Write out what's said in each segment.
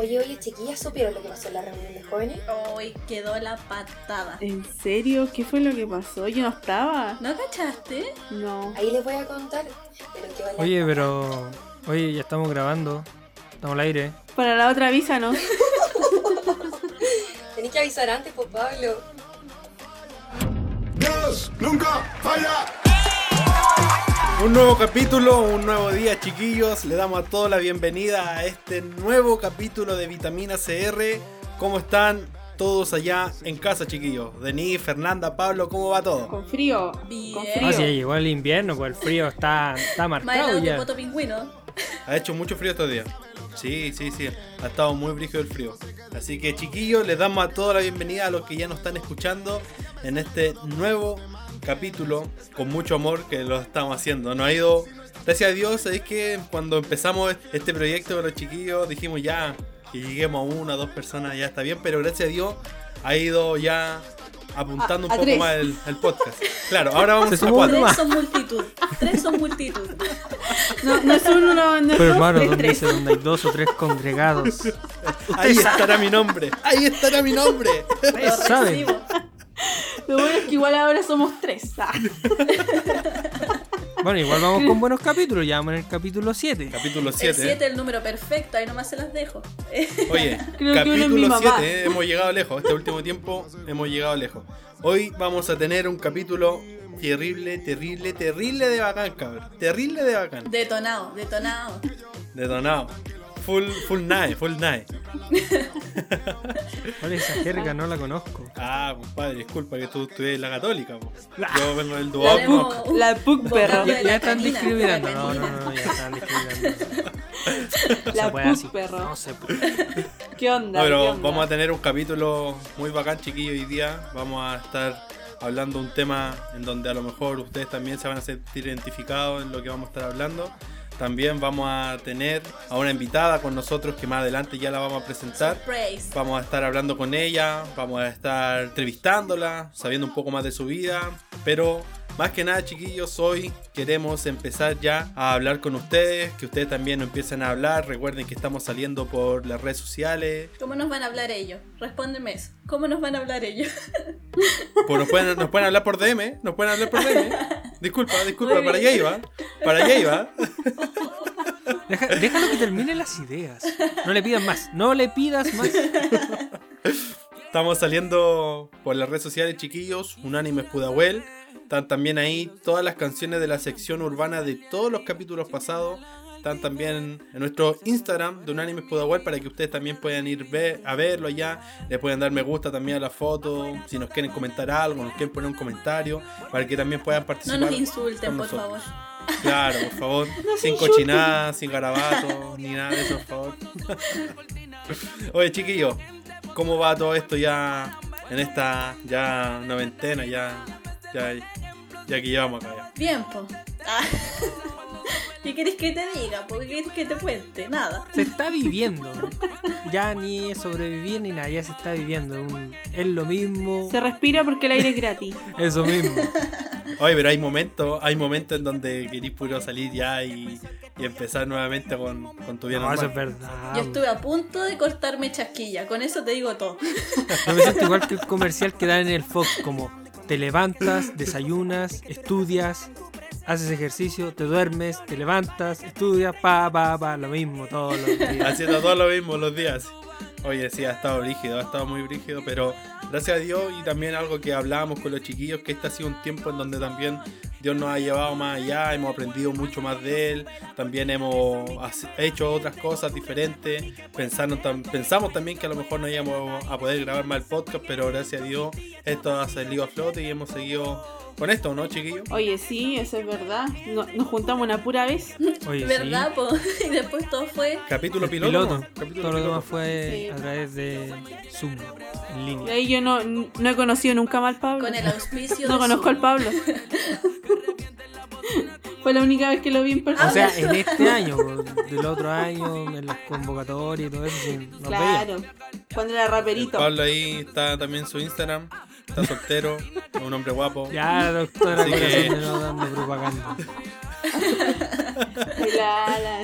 Oye, oye, chiquillas, ¿supieron lo que pasó en la reunión de jóvenes? Hoy quedó la patada. ¿En serio? ¿Qué fue lo que pasó? Yo no estaba. ¿No cachaste? No. Ahí les voy a contar. Que la Oye, pero. Oye, ya estamos grabando. Estamos al aire. Para la otra visa, ¿no? Tenés que avisar antes, pues, Pablo. Dios nunca falla. Un nuevo capítulo, un nuevo día chiquillos. Le damos a todos la bienvenida a este nuevo capítulo de Vitamina CR. ¿Cómo están todos allá en casa chiquillos? Denis, Fernanda, Pablo, ¿cómo va todo? Con frío. Bien. Con Ah, frío. sí, llegó el invierno, pues el frío está, está marcado ya. poto pingüino. Ha hecho mucho frío estos días. Sí, sí, sí. Ha estado muy brígido el frío. Así que chiquillos, les damos a todos la bienvenida a los que ya nos están escuchando en este nuevo capítulo con mucho amor que lo estamos haciendo. Nos ha ido, gracias a Dios, es que cuando empezamos este proyecto con los chiquillos dijimos ya que lleguemos a una o dos personas, ya está bien, pero gracias a Dios ha ido ya apuntando A- a un poco tres. más el, el podcast. Claro, ahora vamos Se a cuatro. Tres más. son multitud. Tres son multitud. No, no es uno, no, Pero dos, hermano, donde tres. dice donde hay dos o tres congregados. Ahí estará mi nombre. Ahí estará mi nombre. Ustedes saben. Lo bueno es que igual ahora somos tres. Ah. Bueno, igual vamos con buenos capítulos. Ya vamos en el capítulo 7. Capítulo El 7. 7 es el número perfecto, ahí nomás se las dejo. Oye, Creo que uno es mi capítulo mamá. 7, hemos llegado lejos. Este último tiempo hemos llegado lejos. Hoy vamos a tener un capítulo terrible, terrible, terrible de bacán, cabrón. Terrible de bacán. Detonado, detonado. Detonado. Full, full night, full night. ¿Cuál es esa jerga? No la conozco. Ah, compadre, disculpa que tú estudias en la católica. po. Yo vengo del un La PUC, perro. Ya la están discriminando. No, no, no, ya están discriminando. No La PUC, perro. No se puede. ¿Qué onda? No, pero ¿Qué onda? vamos a tener un capítulo muy bacán, chiquillo, hoy día. Vamos a estar hablando un tema en donde a lo mejor ustedes también se van a sentir identificados en lo que vamos a estar hablando. También vamos a tener a una invitada con nosotros que más adelante ya la vamos a presentar. Surprise. Vamos a estar hablando con ella, vamos a estar entrevistándola, sabiendo un poco más de su vida, pero más que nada chiquillos, hoy queremos empezar ya a hablar con ustedes, que ustedes también nos empiecen a hablar, recuerden que estamos saliendo por las redes sociales, ¿Cómo nos van a hablar ellos? Respóndeme eso. ¿Cómo nos van a hablar ellos? pues nos pueden, nos pueden hablar por DM, nos pueden hablar por DM. Disculpa, disculpa, Muy para bien. allá iba, para allá iba. Deja- déjalo que termine las ideas. No le pidas más. No le pidas más. Estamos saliendo por las redes sociales, chiquillos. Unánime Pudahuel. Están también ahí todas las canciones de la sección urbana de todos los capítulos pasados. Están también en nuestro Instagram de Unánime Pudahuel para que ustedes también puedan ir ver, a verlo allá. Le pueden dar me gusta también a la foto. Si nos quieren comentar algo, nos quieren poner un comentario. Para que también puedan No participar. nos insulten, por favor. Claro, por favor. sin cochinadas, sin garabatos, ni nada de eso, por favor. Oye, chiquillos, ¿cómo va todo esto ya en esta ya noventena, ya, ya, ya que llevamos acá ya? Bien, po. Ah. ¿Qué querés que te diga? ¿Por qué querés que te cuente? Nada. Se está viviendo. Ya ni sobrevivir ni nada. Ya se está viviendo. Un- es lo mismo. Se respira porque el aire es gratis. Eso mismo. Oye, pero hay momentos, hay momentos en donde querís puro salir ya y, y empezar nuevamente con, con tu vida No, eso es normal. verdad. Yo estuve a punto de cortarme chasquilla. Con eso te digo todo. Me siento igual que el comercial que dan en el Fox, como te levantas, desayunas, estudias, haces ejercicio, te duermes, te levantas, estudias, pa, pa, pa, lo mismo todos los días. Haciendo todo lo mismo los días. Oye, sí, ha estado brígido, ha estado muy brígido, pero gracias a Dios y también algo que hablábamos con los chiquillos, que este ha sido un tiempo en donde también Dios nos ha llevado más allá, hemos aprendido mucho más de Él, también hemos hecho otras cosas diferentes, Pensando tam- pensamos también que a lo mejor no íbamos a poder grabar más el podcast, pero gracias a Dios esto ha salido a flote y hemos seguido con esto, ¿no, chiquillos? Oye, sí, eso es verdad. No- nos juntamos una pura vez. Oye, ¿Verdad, po? Y después todo fue. Capítulo sí. piloto. Piloto. ¿no? Capítulo Todo lo piloto. demás fue Sí. a través de Zoom, en De línea. ahí yo no, no he conocido nunca más al Pablo. Con el auspicio No de conozco Zoom. al Pablo. Fue la única vez que lo vi en persona. O sea, en este año, del otro año, en las convocatorias y todo eso, sí, nos veía. claro. Cuando era raperito. Pablo ahí está también su Instagram, está soltero, es un hombre guapo. Ya, doctora, Así corazón que- de no dando propaganda.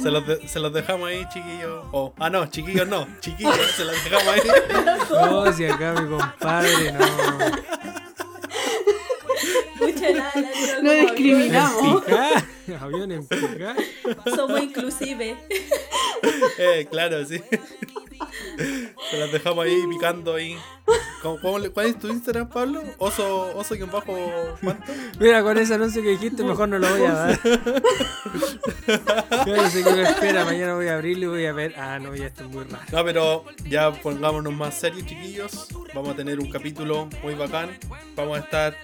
Se los, de- se los dejamos ahí, chiquillos. Oh, ah, no, chiquillos no. Chiquillos, se los dejamos ahí. No, si acá mi compadre, no. Escucha la, la, No discriminamos. Avión en. Somos inclusive. Eh, claro, sí. Se los dejamos ahí picando ahí. ¿Cómo- cómo le- ¿Cuál es tu Instagram, Pablo? Oso, oso que bajo cuánto? Mira, con ese anuncio que dijiste, mejor no lo voy a dar. Yo no sé qué me espera. Mañana voy a abrirlo y voy a ver. Ah, no, ya esto es muy raro. No, pero ya pongámonos más serios, chiquillos. Vamos a tener un capítulo muy bacán. Vamos a estar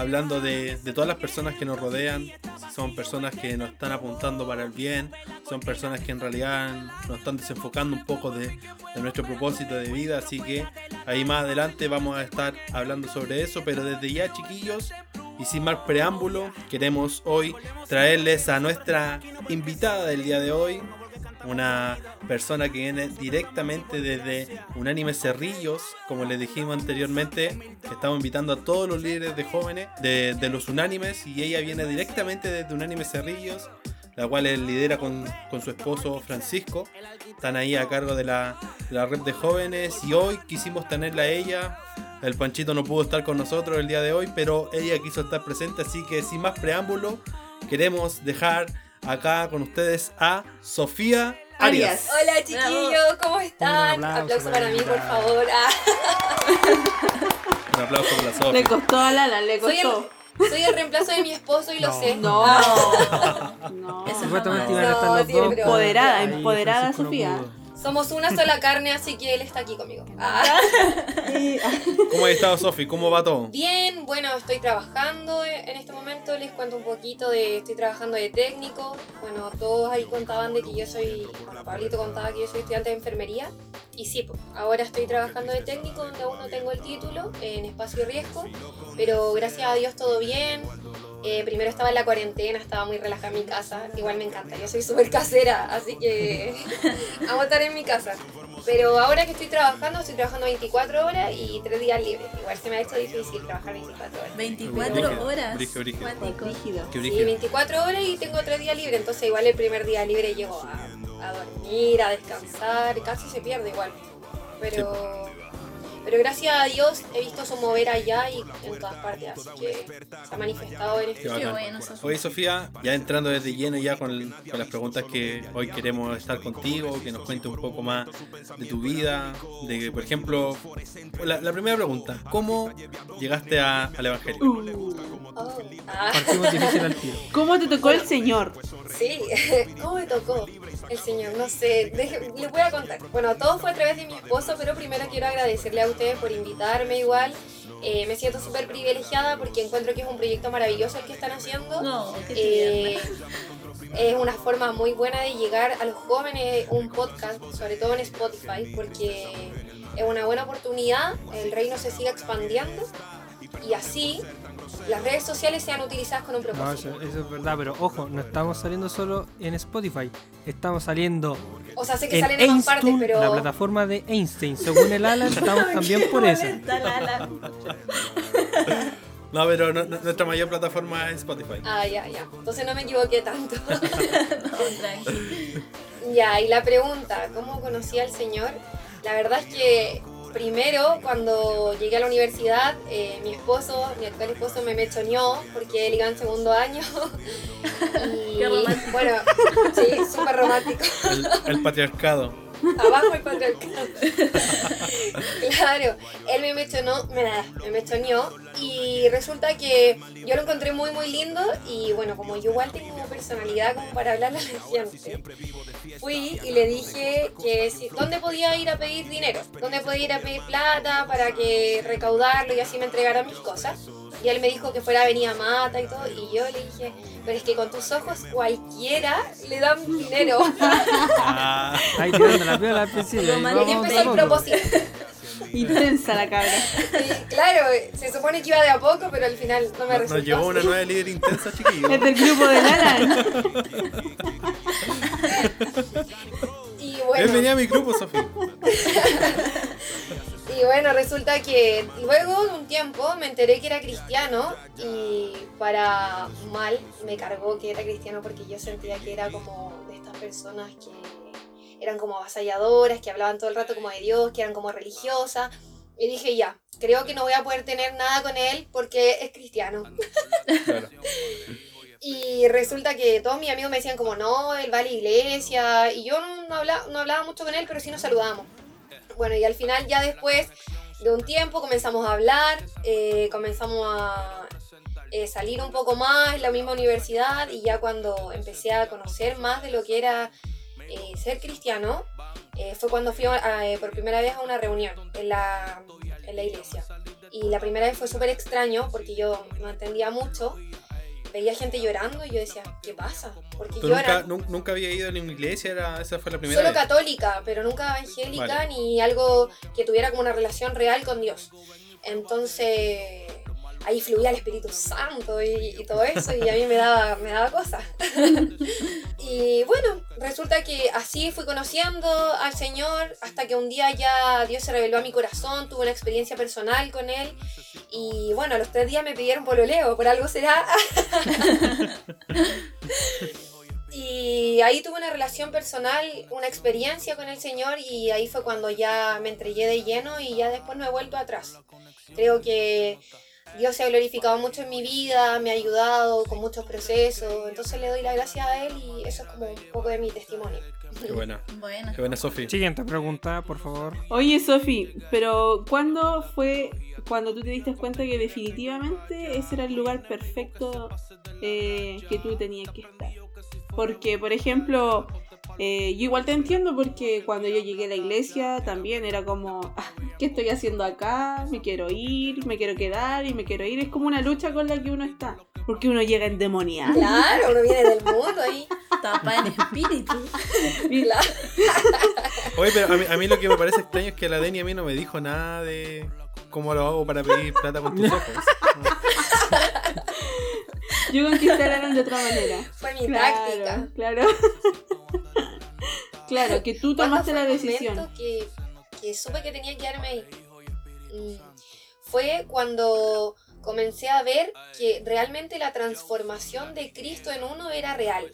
hablando de, de todas las personas que nos rodean. Son personas que nos están apuntando para el bien, son personas que en realidad nos están desenfocando un poco de, de nuestro propósito de vida. Así que ahí más adelante vamos a estar hablando sobre eso. Pero desde ya, chiquillos, y sin más preámbulo, queremos hoy traerles a nuestra invitada del día de hoy, una persona que viene directamente desde Unánime Cerrillos, como les dijimos anteriormente, estamos invitando a todos los líderes de jóvenes de, los unánimes y ella viene directamente desde Unánime Cerrillos, la cual lidera con, con su esposo Francisco. Están ahí a cargo de la, de la red de jóvenes y hoy quisimos tenerla a ella. El Panchito no pudo estar con nosotros el día de hoy, pero ella quiso estar presente, así que sin más preámbulo, queremos dejar acá con ustedes a Sofía Arias. Arias. Hola chiquillos, ¿cómo están? Un aplauso aplauso para para mí, por favor. Ah, Un aplauso para la Sofía. Le costó al Alan, le costó. soy el reemplazo de mi esposo y lo No. sé. No. No. Supuestamente iban a estar los dos. Empoderada, empoderada Sofía. Somos una sola carne, así que él está aquí conmigo. Ah. ¿Cómo has estado, Sofi? ¿Cómo va todo? Bien, bueno, estoy trabajando en este momento. Les cuento un poquito de. Estoy trabajando de técnico. Bueno, todos ahí contaban de que yo soy. Bueno, Pablito contaba que yo soy estudiante de enfermería. Y sí, pues, ahora estoy trabajando de técnico donde aún no tengo el título en espacio y riesgo. Pero gracias a Dios todo bien. Eh, primero estaba en la cuarentena, estaba muy relajada en mi casa. Igual me encanta, yo soy súper casera, así que amo estar en mi casa. Pero ahora que estoy trabajando, estoy trabajando 24 horas y 3 días libres. Igual se me ha hecho difícil trabajar 24 horas. 24 Brígido, horas. brígido, brígido. Cuático. Rígido. Qué Sí, brígido. 24 horas y tengo 3 días libres, entonces igual el primer día libre llego a, a dormir, a descansar, casi se pierde igual. Pero, pero gracias a Dios he visto su mover allá y en todas partes, así que se ha manifestado en este bueno, Sofía. Oye, Sofía, ya entrando desde lleno ya con, con las preguntas que hoy queremos estar contigo, que nos cuente un poco más de tu vida, de que, por ejemplo, la, la primera pregunta, ¿cómo llegaste a- al Evangelio? Oh, ah, Partimos difícil al tiro. ¿Cómo te tocó el Señor? sí, ¿cómo me tocó el Señor? No sé, deje- les voy a contar. Bueno, todo fue a través de mi esposo, pero primero quiero agradecerle a ustedes por invitarme igual. Eh, me siento súper privilegiada porque encuentro que es un proyecto maravilloso el que están haciendo. No, qué Eh, es una forma muy buena de llegar a los jóvenes, un podcast, sobre todo en Spotify, porque es una buena oportunidad, el reino se siga expandiendo y así las redes sociales sean utilizadas con un No, propósito. eso, eso es verdad, pero ojo, no estamos saliendo solo en Spotify. Estamos saliendo O sea, sé que en salen en todas partes, Einstein, la pero plataforma de Einstein. Según el Alan, estamos también por Lala. No, pero no- no- nuestra mayor plataforma es Spotify. Ah, ya, ya. Entonces no me equivoqué tanto. No, ya, y la pregunta, ¿cómo conocí al Señor? La verdad es que primero, cuando llegué a la universidad, eh, mi esposo, mi actual esposo, me mechoneó porque él iba en segundo año. y Qué romántico. bueno, sí, súper romántico. El, el patriarcado. Abajo el patriarcado. claro, él me mechonó, me, me mechoneó y resulta que yo lo encontré muy muy lindo y bueno, como yo igual tengo personalidad como para hablarle a la gente, fui y le dije que si, dónde podía ir a pedir dinero, dónde podía ir a pedir plata para que recaudarlo y así me entregara mis cosas. Y él me dijo que fuera a Avenida Mata y todo, y yo le dije, pero es que con tus ojos cualquiera le dan dinero. Ah, Ahí tirando la piola al principio. Lo y empezó a el poco. propósito. Intensa la cabra. Sí, claro, se supone que iba de a poco, pero al final no me resultó. nos llevó una nueva líder intensa, chiquillo. Es del grupo del Alan. Y bueno, Bienvenida a mi grupo, Sofía. y Y bueno, resulta que luego de un tiempo me enteré que era cristiano y para mal me cargó que era cristiano porque yo sentía que era como de estas personas que eran como avasalladoras, que hablaban todo el rato como de Dios, que eran como religiosas. Y dije, ya, creo que no voy a poder tener nada con él porque es cristiano. Y resulta que todos mis amigos me decían como, no, él va a la iglesia. Y yo no hablaba, no hablaba mucho con él, pero sí nos saludábamos. Bueno, y al final ya después de un tiempo comenzamos a hablar, eh, comenzamos a eh, salir un poco más en la misma universidad y ya cuando empecé a conocer más de lo que era eh, ser cristiano, eh, fue cuando fui a- eh, por primera vez a una reunión en la, en la iglesia. Y la primera vez fue súper extraño porque yo no entendía mucho. Veía gente llorando y yo decía, ¿qué pasa? Porque ¿Tú nunca, lloran. nun- nunca había ido a una iglesia? Era, esa fue la primera Solo vez. católica, pero nunca evangélica Vale. ni algo que tuviera como una relación real con Dios. Entonces ahí fluía el Espíritu Santo y, todo eso y a mí me daba, me daba cosas. y bueno, resulta que así fui conociendo al Señor hasta que un día ya Dios se reveló a mi corazón, tuve una experiencia personal con Él y bueno, a los tres días me pidieron pololeo, por algo será. Y ahí tuve una relación personal, una experiencia con el Señor y ahí fue cuando ya me entregué de lleno y ya después no he vuelto atrás. Creo que Dios se ha glorificado mucho en mi vida, me ha ayudado con muchos procesos, entonces le doy la gracia a Él y eso es como un poco de mi testimonio. Qué buena. Bueno. Qué buena, Sofi. Siguiente pregunta, por favor. Oye, Sofi, pero ¿cuándo fue cuando tú te diste cuenta que definitivamente ese era el lugar perfecto eh, que tú tenías que estar? Porque, por ejemplo, eh, yo igual te entiendo porque cuando yo llegué a la iglesia también era como, "Ah, ¿qué estoy haciendo acá? Me quiero ir, me quiero quedar y me quiero ir. Es como una lucha con la que uno está. Porque uno llega endemoniado. Claro, uno viene del mundo ahí. Tapa en espíritu. Claro. Oye, pero a mí, a mí lo que me parece extraño es que la Deni a mí no me dijo nada de cómo lo hago para pedir plata con tus ojos. Yo conquisté a Aaron de otra manera. Fue mi Claro, táctica. Claro. claro, que tú ¿Cuándo tomaste fue la el decisión. momento que, que supe que tenía que quedarme ahí? Mm, Fue cuando comencé a ver que realmente la transformación de Cristo en uno era real.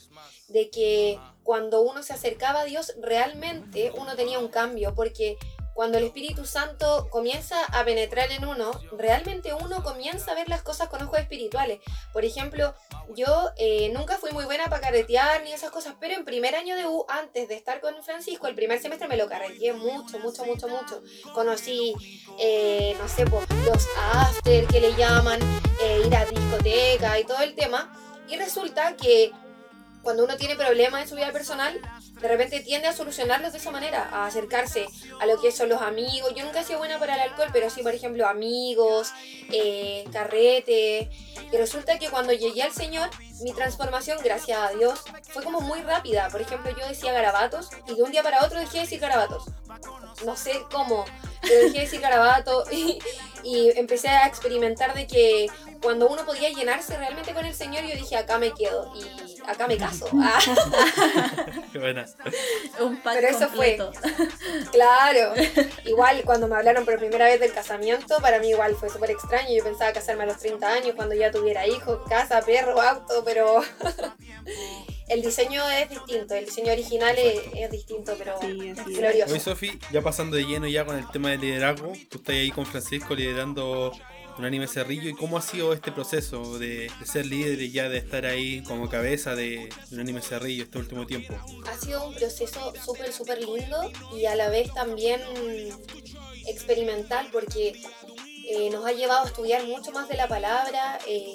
De que cuando uno se acercaba a Dios, realmente uno tenía un cambio. Porque cuando el Espíritu Santo comienza a penetrar en uno, realmente uno comienza a ver las cosas con ojos espirituales. Por ejemplo, yo eh, nunca fui muy buena para carretear ni esas cosas, pero en primer año de U, antes de estar con Francisco, el primer semestre me lo carreteé mucho, mucho, mucho, mucho. Conocí, eh, no sé, los after que le llaman, eh, ir a discoteca y todo el tema. Y resulta que cuando uno tiene problemas en su vida personal, de repente tiende a solucionarlos de esa manera, a acercarse a lo que son los amigos. Yo nunca he sido buena para el alcohol, pero sí, por ejemplo, amigos, eh, carrete. Y resulta que cuando llegué al Señor, mi transformación, gracias a Dios, fue como muy rápida. Por ejemplo, yo decía garabatos y de un día para otro dejé de decir garabatos. No sé cómo, pero dejé de decir garabato y, y empecé a experimentar de que cuando uno podía llenarse realmente con el Señor, yo dije, acá me quedo y acá me caso. Ah, Qué buena. Un pack Pero eso fue. claro. Igual cuando me hablaron por primera vez del casamiento, para mí igual fue súper extraño. Yo pensaba casarme a los 30 años cuando ya tuviera hijos, casa, perro, auto, pero el diseño es distinto. El diseño original es, es distinto, pero Sí, es. glorioso. Oye, Sofi, ya pasando de lleno ya con el tema del liderazgo, tú estás ahí con Francisco liderando un anime Cerrillo. ¿Y cómo ha sido este proceso de, de ser líder y ya de estar ahí como cabeza de un anime Cerrillo este último tiempo? ha sido un proceso súper, súper lindo y a la vez también experimental porque eh, nos ha llevado a estudiar mucho más de la palabra eh,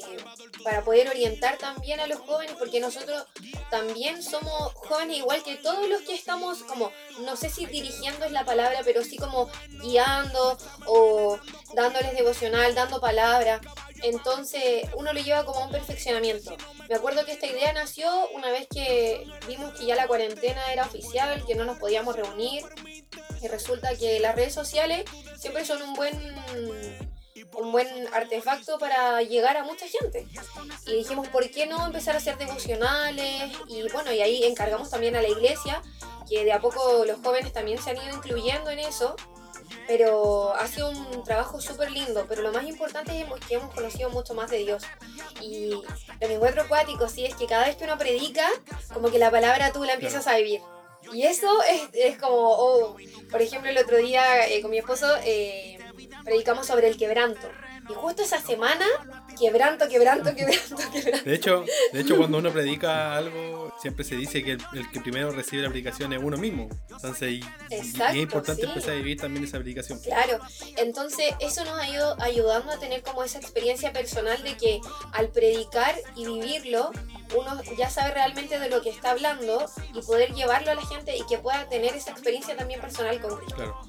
para poder orientar también a los jóvenes porque nosotros también somos jóvenes igual que todos los que estamos como, no sé si dirigiendo es la palabra, pero sí como guiando o dándoles devocional, dando palabra. Entonces uno lo lleva como a un perfeccionamiento. Me acuerdo que esta idea nació una vez que vimos que ya la cuarentena era oficial, que no nos podíamos reunir y resulta que las redes sociales siempre son un buen un buen artefacto para llegar a mucha gente. Y dijimos, ¿por qué no empezar a hacer devocionales? Y bueno, y ahí encargamos también a la iglesia, que de a poco los jóvenes también se han ido incluyendo en eso. pero ha sido un trabajo súper lindo, pero lo más importante es que hemos conocido mucho más de Dios. Y lo que encuentro acuático, sí, es que cada vez que uno predica, como que la palabra tú la empiezas a vivir. Y eso es, es como, oh, por ejemplo, el otro día eh, con mi esposo eh, predicamos sobre el quebranto. Y justo esa semana, quebranto, quebranto, quebranto, quebranto. De hecho, de hecho, cuando uno predica algo, siempre se dice que el, el que primero recibe la predicación es uno mismo. Entonces, y, y- Exacto, es importante sí. empezar a vivir también esa predicación. Claro, entonces eso nos ha ido ayudando a tener como esa experiencia personal de que al predicar y vivirlo, uno ya sabe realmente de lo que está hablando y poder llevarlo a la gente y que pueda tener esa experiencia también personal con Cristo. Claro.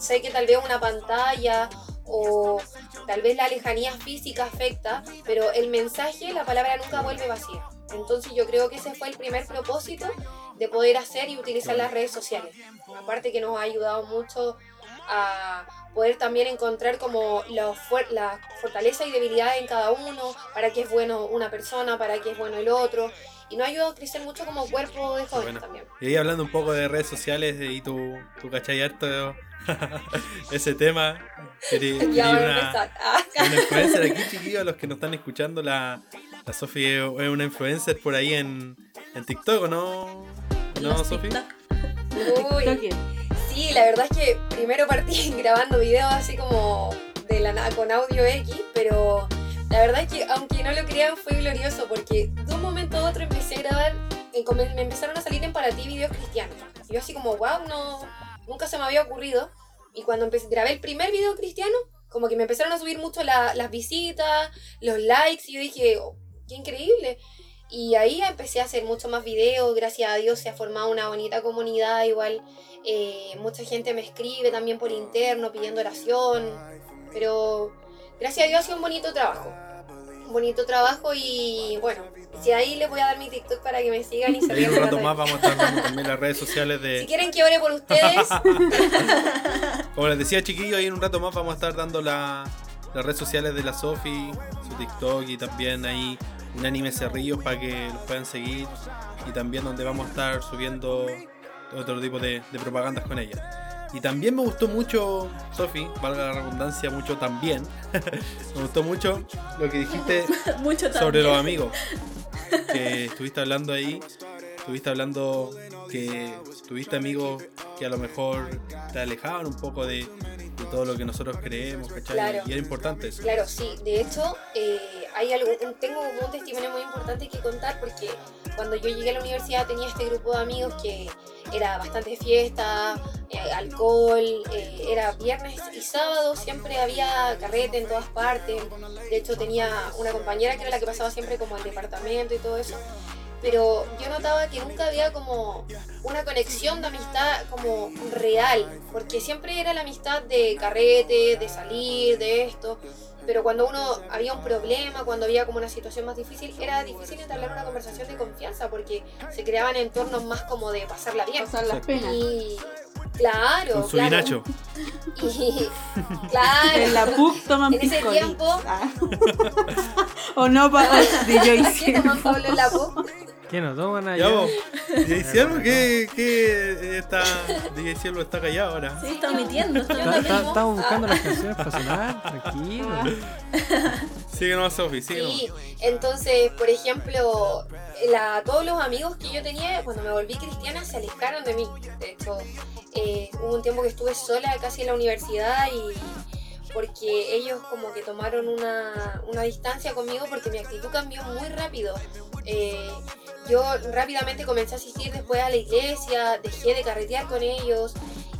Sé que tal vez una pantalla o tal vez la lejanía física afecta, pero el mensaje, la palabra nunca vuelve vacía. Entonces yo creo que ese fue el primer propósito de poder hacer y utilizar las redes sociales. Aparte que nos ha ayudado mucho a poder también encontrar como la, la fortaleza y debilidad en cada uno, para qué es bueno una persona, para qué es bueno el otro. Y nos ha ayudado a crecer mucho como cuerpo de jóvenes Bueno. también. Y ahí hablando un poco de redes sociales y tú, tú cachai harto ese tema. Querí- querí Ya voy a una, empezar. Ah. una influencer aquí, chiquillos, los que nos están escuchando, la, la Sofi es una influencer por ahí en, en TikTok, ¿o ¿no? ¿No, Sofi? Sí, la verdad es que primero partí grabando videos así como de la con audio X, pero la verdad es que aunque no lo crean fue glorioso porque de un momento a otro empecé a grabar, come- me empezaron a salir en para ti videos cristianos. Y yo así como, wow, no, nunca se me había ocurrido. Y cuando empecé, grabé el primer video cristiano, como que me empezaron a subir mucho la- las visitas, los likes, y yo dije, oh, qué increíble. Y ahí empecé a hacer mucho más videos, gracias a Dios se ha formado una bonita comunidad, igual eh, mucha gente me escribe también por interno pidiendo oración, pero gracias a Dios ha sido un bonito trabajo. Un bonito trabajo y bueno, si ahí les voy a dar mi TikTok para que me sigan y se Ahí en rían un rato más vamos a estar dando también las redes sociales Si de... quieren que ore por ustedes, Como les decía, chiquillos, ahí en un rato más vamos a estar dando la- las redes sociales de la Sofi, su TikTok y también ahí un anime Cerrillos para que los puedan seguir y también donde vamos a estar subiendo otro tipo de, de propagandas con ella. Y también me gustó mucho, Sofi, valga la redundancia, mucho también. me gustó mucho lo que dijiste Mucho sobre los amigos. Que estuviste hablando ahí, estuviste hablando que tuviste amigos que a lo mejor te alejaban un poco de, todo lo que nosotros creemos, ¿cachai? Claro. Y era importante eso. Claro, sí. De hecho, eh, hay algo, tengo un testimonio muy importante que contar porque cuando yo llegué a la universidad tenía este grupo de amigos que era bastante fiesta, eh, alcohol, eh, era viernes y sábado, siempre había carrete en todas partes. De hecho, tenía una compañera que era la que pasaba siempre como el departamento y todo eso. Pero yo notaba que nunca había como una conexión de amistad como real, porque siempre era la amistad de carrete, de salir, de esto. Pero cuando uno había un problema, cuando había como una situación más difícil, era difícil entablar una conversación de confianza porque se creaban entornos más como de pasarla bien. Pasar las penas. Y claro, Con su claro. vinacho. Y claro. En la PUC toman En ese tiempo- Ah. o no, pa- o de Joyce. ¿Qué toman Pablo en la PUC? ¿Qué nos toman Ya allá? vos, DJ Cielo, ¿qué, qué está, DJ Cielo está callado ahora? Sí, está omitiendo. Estamos buscando las canciones para sonar, tranquilo. Síguenos, Sofi, síguenos. Sí, entonces, por ejemplo, la, todos los amigos que yo tenía cuando me volví cristiana se alejaron de mí. De hecho, eh, hubo un tiempo que estuve sola casi en la universidad y porque ellos como que tomaron una, una distancia conmigo porque mi actitud cambió muy rápido. Eh, yo rápidamente comencé a asistir después a la iglesia, dejé de carretear con ellos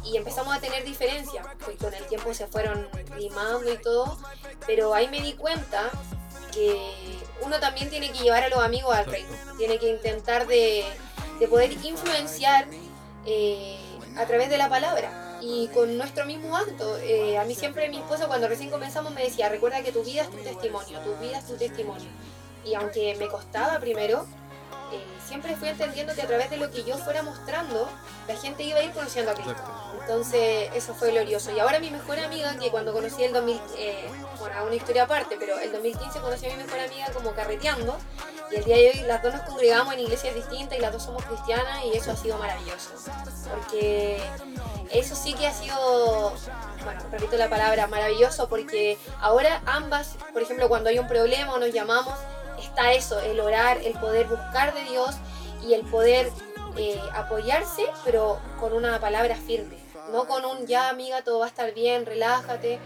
y empezamos a tener diferencias. Pues con el tiempo se fueron limando y todo, pero ahí me di cuenta que uno también tiene que llevar a los amigos al reino, tiene que intentar de, de poder influenciar eh, a través de la palabra y con nuestro mismo acto. Eh, a mí siempre mi esposo cuando recién comenzamos me decía, recuerda que tu vida es tu testimonio, tu vida es tu testimonio. Y aunque me costaba primero, eh, siempre fui entendiendo que a través de lo que yo fuera mostrando, la gente iba a ir conociendo a Cristo. Exacto. Entonces, eso fue glorioso. Y ahora mi mejor amiga, que cuando conocí el 2000, eh, bueno, una historia aparte, pero el 2015 conocí a mi mejor amiga como carreteando. Y el día de hoy las dos nos congregamos en iglesias distintas y las dos somos cristianas y eso ha sido maravilloso. Porque eso sí que ha sido bueno, repito la palabra, maravilloso, porque ahora ambas, por ejemplo, cuando hay un problema o nos llamamos, está eso, el orar, el poder buscar de Dios y el poder eh, apoyarse, pero con una palabra firme, no con un ya amiga, todo va a estar bien, relájate,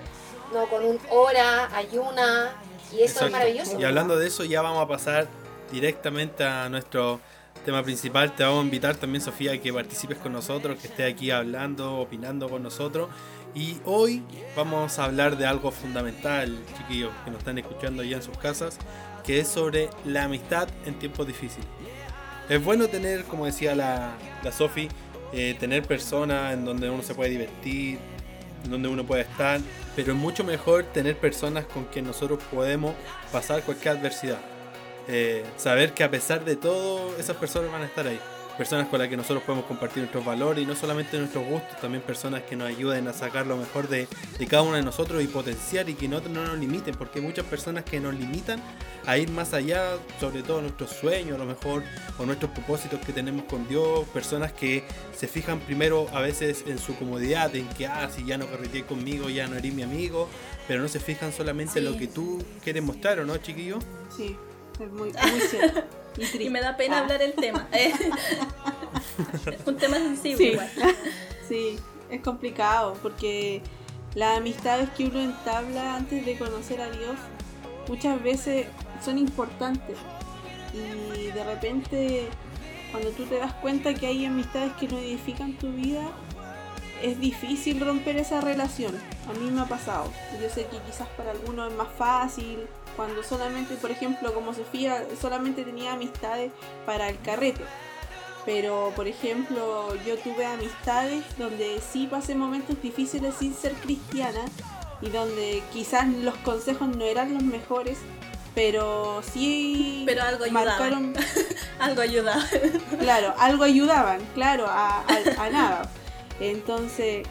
no con un hora, ayuna, y eso es maravilloso. Y hablando de eso, ya vamos a pasar directamente a nuestro tema principal. Te vamos a invitar también, Sofía, a que participes con nosotros, que estés aquí hablando, opinando con nosotros. Y hoy vamos a hablar de algo fundamental, chiquillos, que nos están escuchando allá en sus casas, que es sobre la amistad en tiempos difíciles. Es bueno tener, como decía la, la Sofi, eh, tener personas en donde uno se puede divertir, en donde uno puede estar, pero es mucho mejor tener personas con quien nosotros podemos pasar cualquier adversidad. Eh, saber que a pesar de todo, esas personas van a estar ahí. Personas con las que nosotros podemos compartir nuestros valores y no solamente nuestros gustos, también personas que nos ayuden a sacar lo mejor de, de cada uno de nosotros y potenciar y que no, no nos limiten, porque hay muchas personas que nos limitan a ir más allá, sobre todo nuestros sueños, a lo mejor, o nuestros propósitos que tenemos con Dios, personas que se fijan primero a veces en su comodidad, en que, ah, si ya no carreteé conmigo, ya no eres mi amigo, pero no se fijan solamente en lo que tú quieres mostrar, ¿o no, chiquillo? Sí, es muy, muy cierto. Y triste. Y me da pena Ah, hablar el tema. Es un tema sensible Sí. igual. Sí, es complicado porque las amistades que uno entabla antes de conocer a Dios muchas veces son importantes y de repente cuando tú te das cuenta que hay amistades que no edifican tu vida es difícil romper esa relación. A mí me ha pasado. Yo sé que quizás para algunos es más fácil cuando solamente, por ejemplo, como Sofía, solamente tenía amistades para el carrete. Pero, por ejemplo, yo tuve amistades donde sí pasé momentos difíciles sin ser cristiana y donde quizás los consejos no eran los mejores, pero sí Pero algo ayudaba. marcaron, Algo ayuda. claro, algo ayudaban, claro, a, a- a nada. Entonces,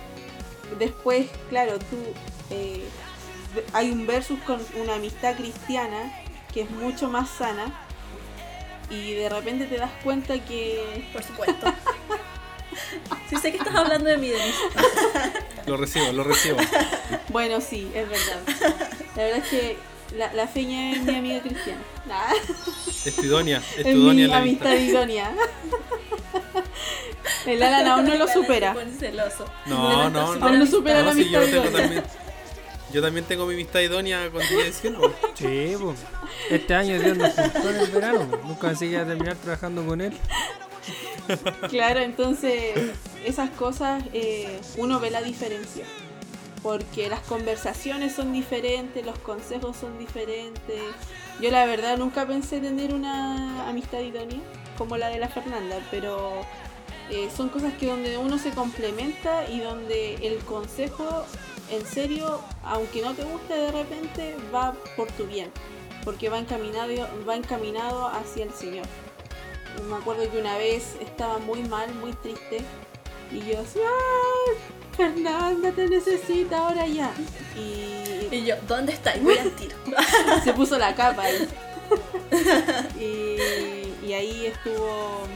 después, claro, tú eh, hay un versus con una amistad cristiana que es mucho más sana y de repente te das cuenta que Por supuesto. Sí sé que estás hablando de mí, Denise. Lo recibo, lo recibo. Bueno, sí, es verdad. La verdad es que la, la feña es mi amiga cristiana. Nah, Es tu idónea, es tu es idónea mi en la amistad amistad. idónea. El Alan aún no lo supera. Se pone celoso. No, no, no. Aún no supera la No, sí, yo, amistad tengo idónea. Yo también tengo mi amistad idónea con 10 cielo. Sí, po. Este año Dios nos juntó en el verano. Nunca pensé que iba a terminar trabajando con él. Claro, entonces esas cosas eh, uno ve la diferencia. Porque las conversaciones son diferentes, los consejos son diferentes. Yo la verdad nunca pensé tener una amistad idónea como la de la Fernanda, pero eh, son cosas que donde uno se complementa y donde el consejo, en serio, aunque no te guste de repente, va por tu bien. Porque va encaminado, va encaminado hacia el Señor. Me acuerdo que una vez estaba muy mal, muy triste. Y yo así, ¡ay! Fernanda te necesita ahora ya. Y Y yo, ¿dónde estáis? Voy al tiro. se puso la capa ahí. Y, y ahí estuvo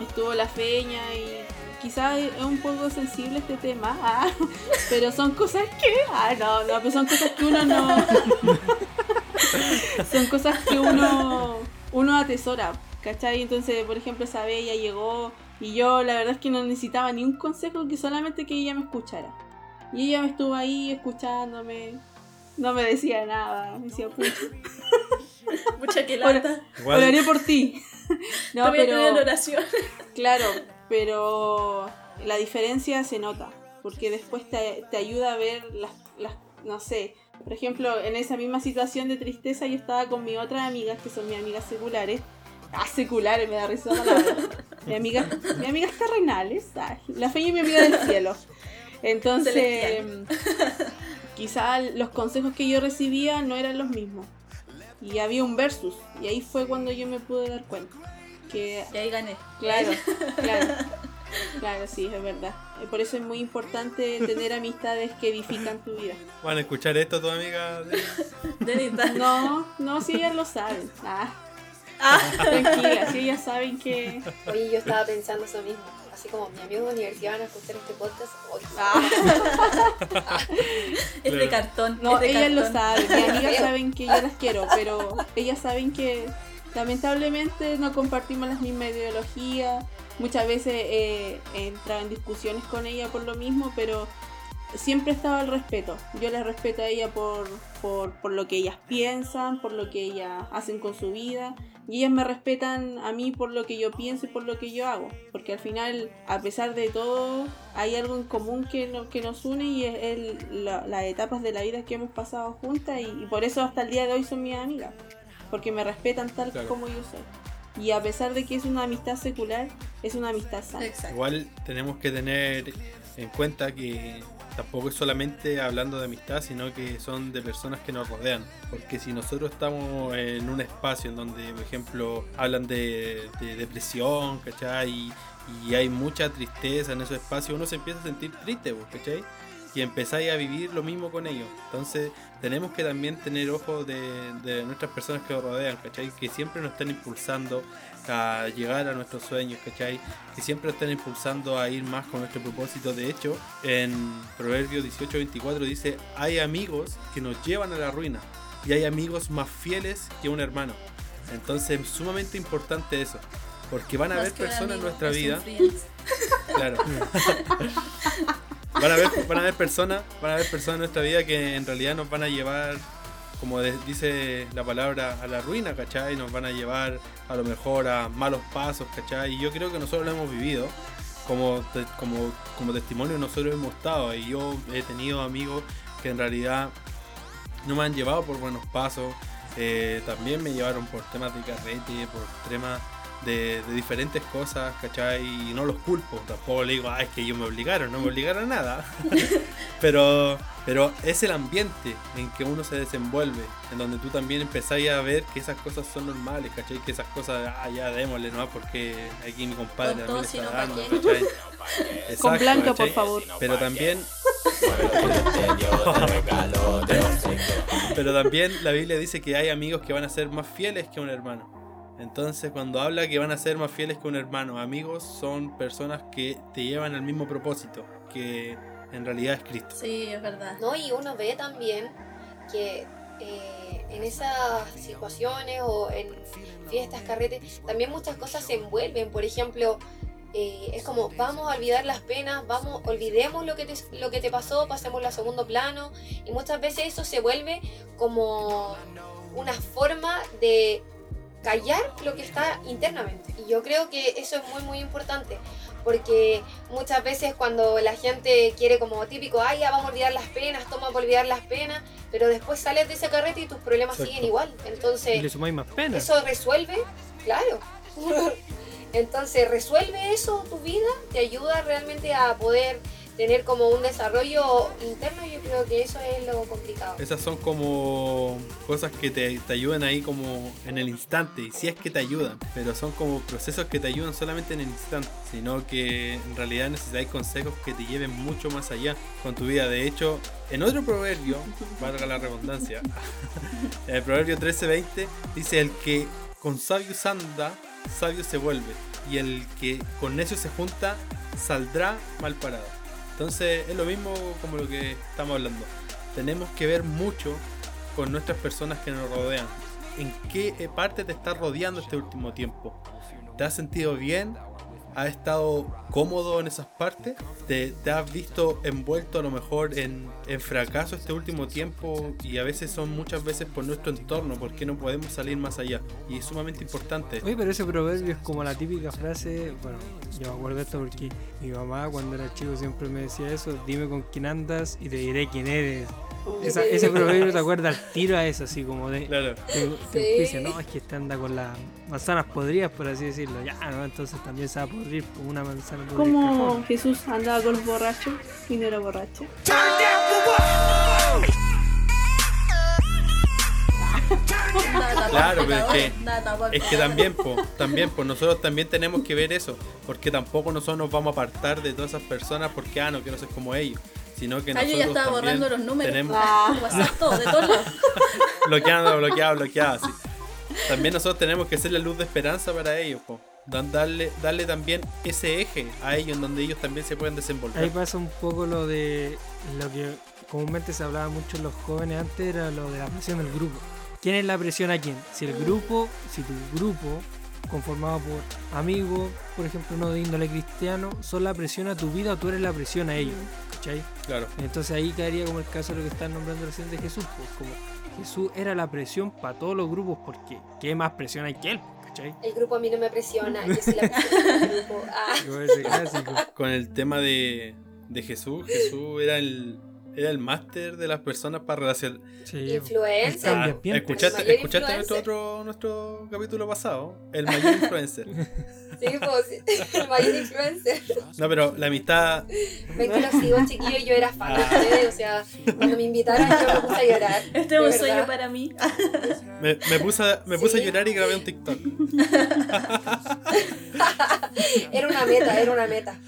estuvo la feña y quizás es un poco sensible este tema, ah, pero son cosas que, ah, no, no, pero son cosas que uno no, son cosas que uno, uno atesora, ¿cachai? Entonces, por ejemplo, esa vez ella llegó y yo la verdad es que no necesitaba ni un consejo, que solamente que ella me escuchara. Y ella me estuvo ahí escuchándome, no me decía nada, me decía, pucha, Mucha que lata. Oraré por ti. No, en pero oración. claro, pero la diferencia se nota, porque después te, te ayuda a ver las, las, no sé, por ejemplo, en esa misma situación de tristeza yo estaba con mis otras amigas, que son mis amigas seculares, ah, seculares, me da risa la palabra, mis amigas, mis amigas terrenales, ah, la fe y mi amiga del cielo. Entonces, Celestial. quizá los consejos que yo recibía no eran los mismos. Y había un versus, y ahí fue cuando yo me pude dar cuenta. Que Y ahí gané. Claro, claro. Claro, sí, es verdad. Por eso es muy importante tener amistades que edifican tu vida. ¿Van a escuchar esto tu amiga? Denita. No, no, si ellas lo saben. Ah, Ah, tranquila, si ellas saben que. Oye, yo estaba pensando eso mismo. así como mi amigo de universidad van a escuchar este podcast hoy. Es de cartón. No, es de ellas lo cartón. saben, mis amigas saben que yo las quiero, pero ellas saben que lamentablemente no compartimos las mismas ideologías. Muchas veces eh, he entrado en discusiones con ella por lo mismo, pero siempre ha estado el respeto. Yo les respeto a ella por, por, lo que ellas piensan, por lo que ellas hacen con su vida. Y ellas me respetan a mí por lo que yo pienso y por lo que yo hago. Porque al final, a pesar de todo, hay algo en común que, no- que nos une y es la- las etapas de la vida que hemos pasado juntas. Y, y por eso hasta el día de hoy son mis amigas. Porque me respetan tal Claro. como yo soy. Y a pesar de que es una amistad secular, es una amistad sana. Exacto. Igual tenemos que tener en cuenta que tampoco es solamente hablando de amistad, sino que son de personas que nos rodean. Porque si nosotros estamos en un espacio en donde, por ejemplo, hablan de, de depresión, ¿cachai? Y, y hay mucha tristeza en esos espacios, uno se empieza a sentir triste, pues, ¿cachai? Y empezáis a vivir lo mismo con ellos. Entonces, tenemos que también tener ojo de, de nuestras personas que nos rodean, ¿cachai? Que siempre nos están impulsando a llegar a nuestros sueños, ¿cachai? Que siempre nos están impulsando a ir más con nuestro propósito. De hecho, en Proverbios 18:24 dice, hay amigos que nos llevan a la ruina y hay amigos más fieles que un hermano. Entonces, es sumamente importante eso. Porque van a haber personas en nuestra vida. Claro. van, a haber personas, van a haber personas en nuestra vida que en realidad nos van a llevar, como dice la palabra, a la ruina, ¿cachai? Nos van a llevar a lo mejor a malos pasos, ¿cachai? Y yo creo que nosotros lo hemos vivido. Como, como, como testimonio nosotros hemos estado y yo he tenido amigos que en realidad no me han llevado por buenos pasos. eh, también me llevaron por temas de carrete, por temas de, de diferentes cosas, ¿cachai? Y no los culpo, tampoco le digo, ah, es que ellos me obligaron, no me obligaron a nada. pero, pero es el ambiente en que uno se desenvuelve, en donde tú también empezáis a ver que esas cosas son normales, ¿cachai? Que esas cosas, ah, ya démosle, ¿no? Porque aquí mi compadre Con también está no, ¿pa' dando? ¿cachai? Con Exacto, Blanca, por ¿cachai? favor. Pero también Pero también la Biblia dice que hay amigos que van a ser más fieles que un hermano. Entonces, cuando habla que van a ser más fieles que un hermano, amigos son personas que te llevan al mismo propósito, que en realidad es Cristo. Sí, es verdad. ¿no? Y uno ve también que eh, en esas situaciones o en fiestas, carretes, también muchas cosas se envuelven. Por ejemplo, eh, es como, vamos a olvidar las penas, vamos, olvidemos lo que, te, lo que te pasó, pasémoslo a segundo plano. Y muchas veces eso se vuelve como una forma de callar lo que está internamente. Y yo creo que eso es muy, muy importante. Porque muchas veces cuando la gente quiere como típico, ay, ya vamos a olvidar las penas, toma por olvidar las penas, pero después sales de ese carrete y tus problemas Exacto. siguen igual. Le Entonces, sumáis más pena. eso resuelve, claro. Entonces, resuelve eso tu vida, te ayuda realmente a poder tener como un desarrollo interno. Yo creo que eso es lo complicado. Esas son como cosas que te, te ayudan ahí como en el instante, y si es que te ayudan, pero son como procesos que te ayudan solamente en el instante, sino que en realidad necesitáis consejos que te lleven mucho más allá con tu vida. De hecho, en otro proverbio, valga la redundancia, el proverbio 13:20 dice: El que con sabios anda, sabio se vuelve, y el que con necio se junta, saldrá mal parado. Entonces es lo mismo como lo que estamos hablando. Tenemos que ver mucho con nuestras personas que nos rodean. ¿En qué parte te está rodeando este último tiempo? ¿Te has sentido bien? ¿Has estado cómodo en esas partes? ¿Te, te has visto envuelto a lo mejor en, en fracaso este último tiempo? Y a veces son muchas veces por nuestro entorno, porque no podemos salir más allá. Y es sumamente importante. Oye, pero ese proverbio es como la típica frase, bueno, yo me acuerdo esto porque mi mamá cuando era chico siempre me decía eso, dime con quién andas y te diré quién eres. Esa- ese proverbio te acuerda al tiro a eso, así como de... Claro. Te, te Sí. no, es que este anda con las manzanas podridas, por así decirlo. Ya, ¿no? Entonces también se va a podrir como una manzana podrida. Como Jesús andaba con los borrachos y no era borracho. Claro, pero es que-. Es que también, po, también, pues nosotros también tenemos que ver eso, porque tampoco nosotros nos vamos a apartar de todas esas personas porque, ah, no quiero ser como ellos, sino que Ah, nosotros yo ya estaba también borrando los números. tenemos Ah, WhatsApp, todo, de todos lados. bloqueado, bloqueado, bloqueado, así. También nosotros tenemos que ser la luz de esperanza para ellos, po. Dan- darle, darle también ese eje a ellos en donde ellos también se pueden desenvolver. Ahí pasa un poco lo de lo que comúnmente se hablaba mucho en los jóvenes antes, era lo de la presión del grupo. ¿Quién es la presión a quién? Si el grupo, si tu grupo, conformado por amigos, por ejemplo, no de índole cristiano, son la presión a tu vida o tú eres la presión a ellos. ¿Cachai? Claro. Entonces ahí caería como el caso de lo que están nombrando recién de Jesús, pues como Jesús era la presión para todos los grupos, porque ¿qué más presión hay que él? ¿Cachai? El grupo a mí no me presiona, yo soy la presión del grupo. Ah. Con el tema de, de Jesús, Jesús era el, era el máster de las personas para relacionar. Sí, influencer. Ah, ¿Escuchaste, escuchaste El nuestro, nuestro capítulo pasado? El mayor influencer. Sí, pues, el mayor influencer. No, pero la amistad. Ven que los sigo, chiquillos, yo era fan de ustedes, o sea, cuando me invitaron yo me puse a llorar. Este es un sueño para mí. Me, me puse, a, me puse Sí. a llorar y grabé un TikTok. Era una meta, era una meta.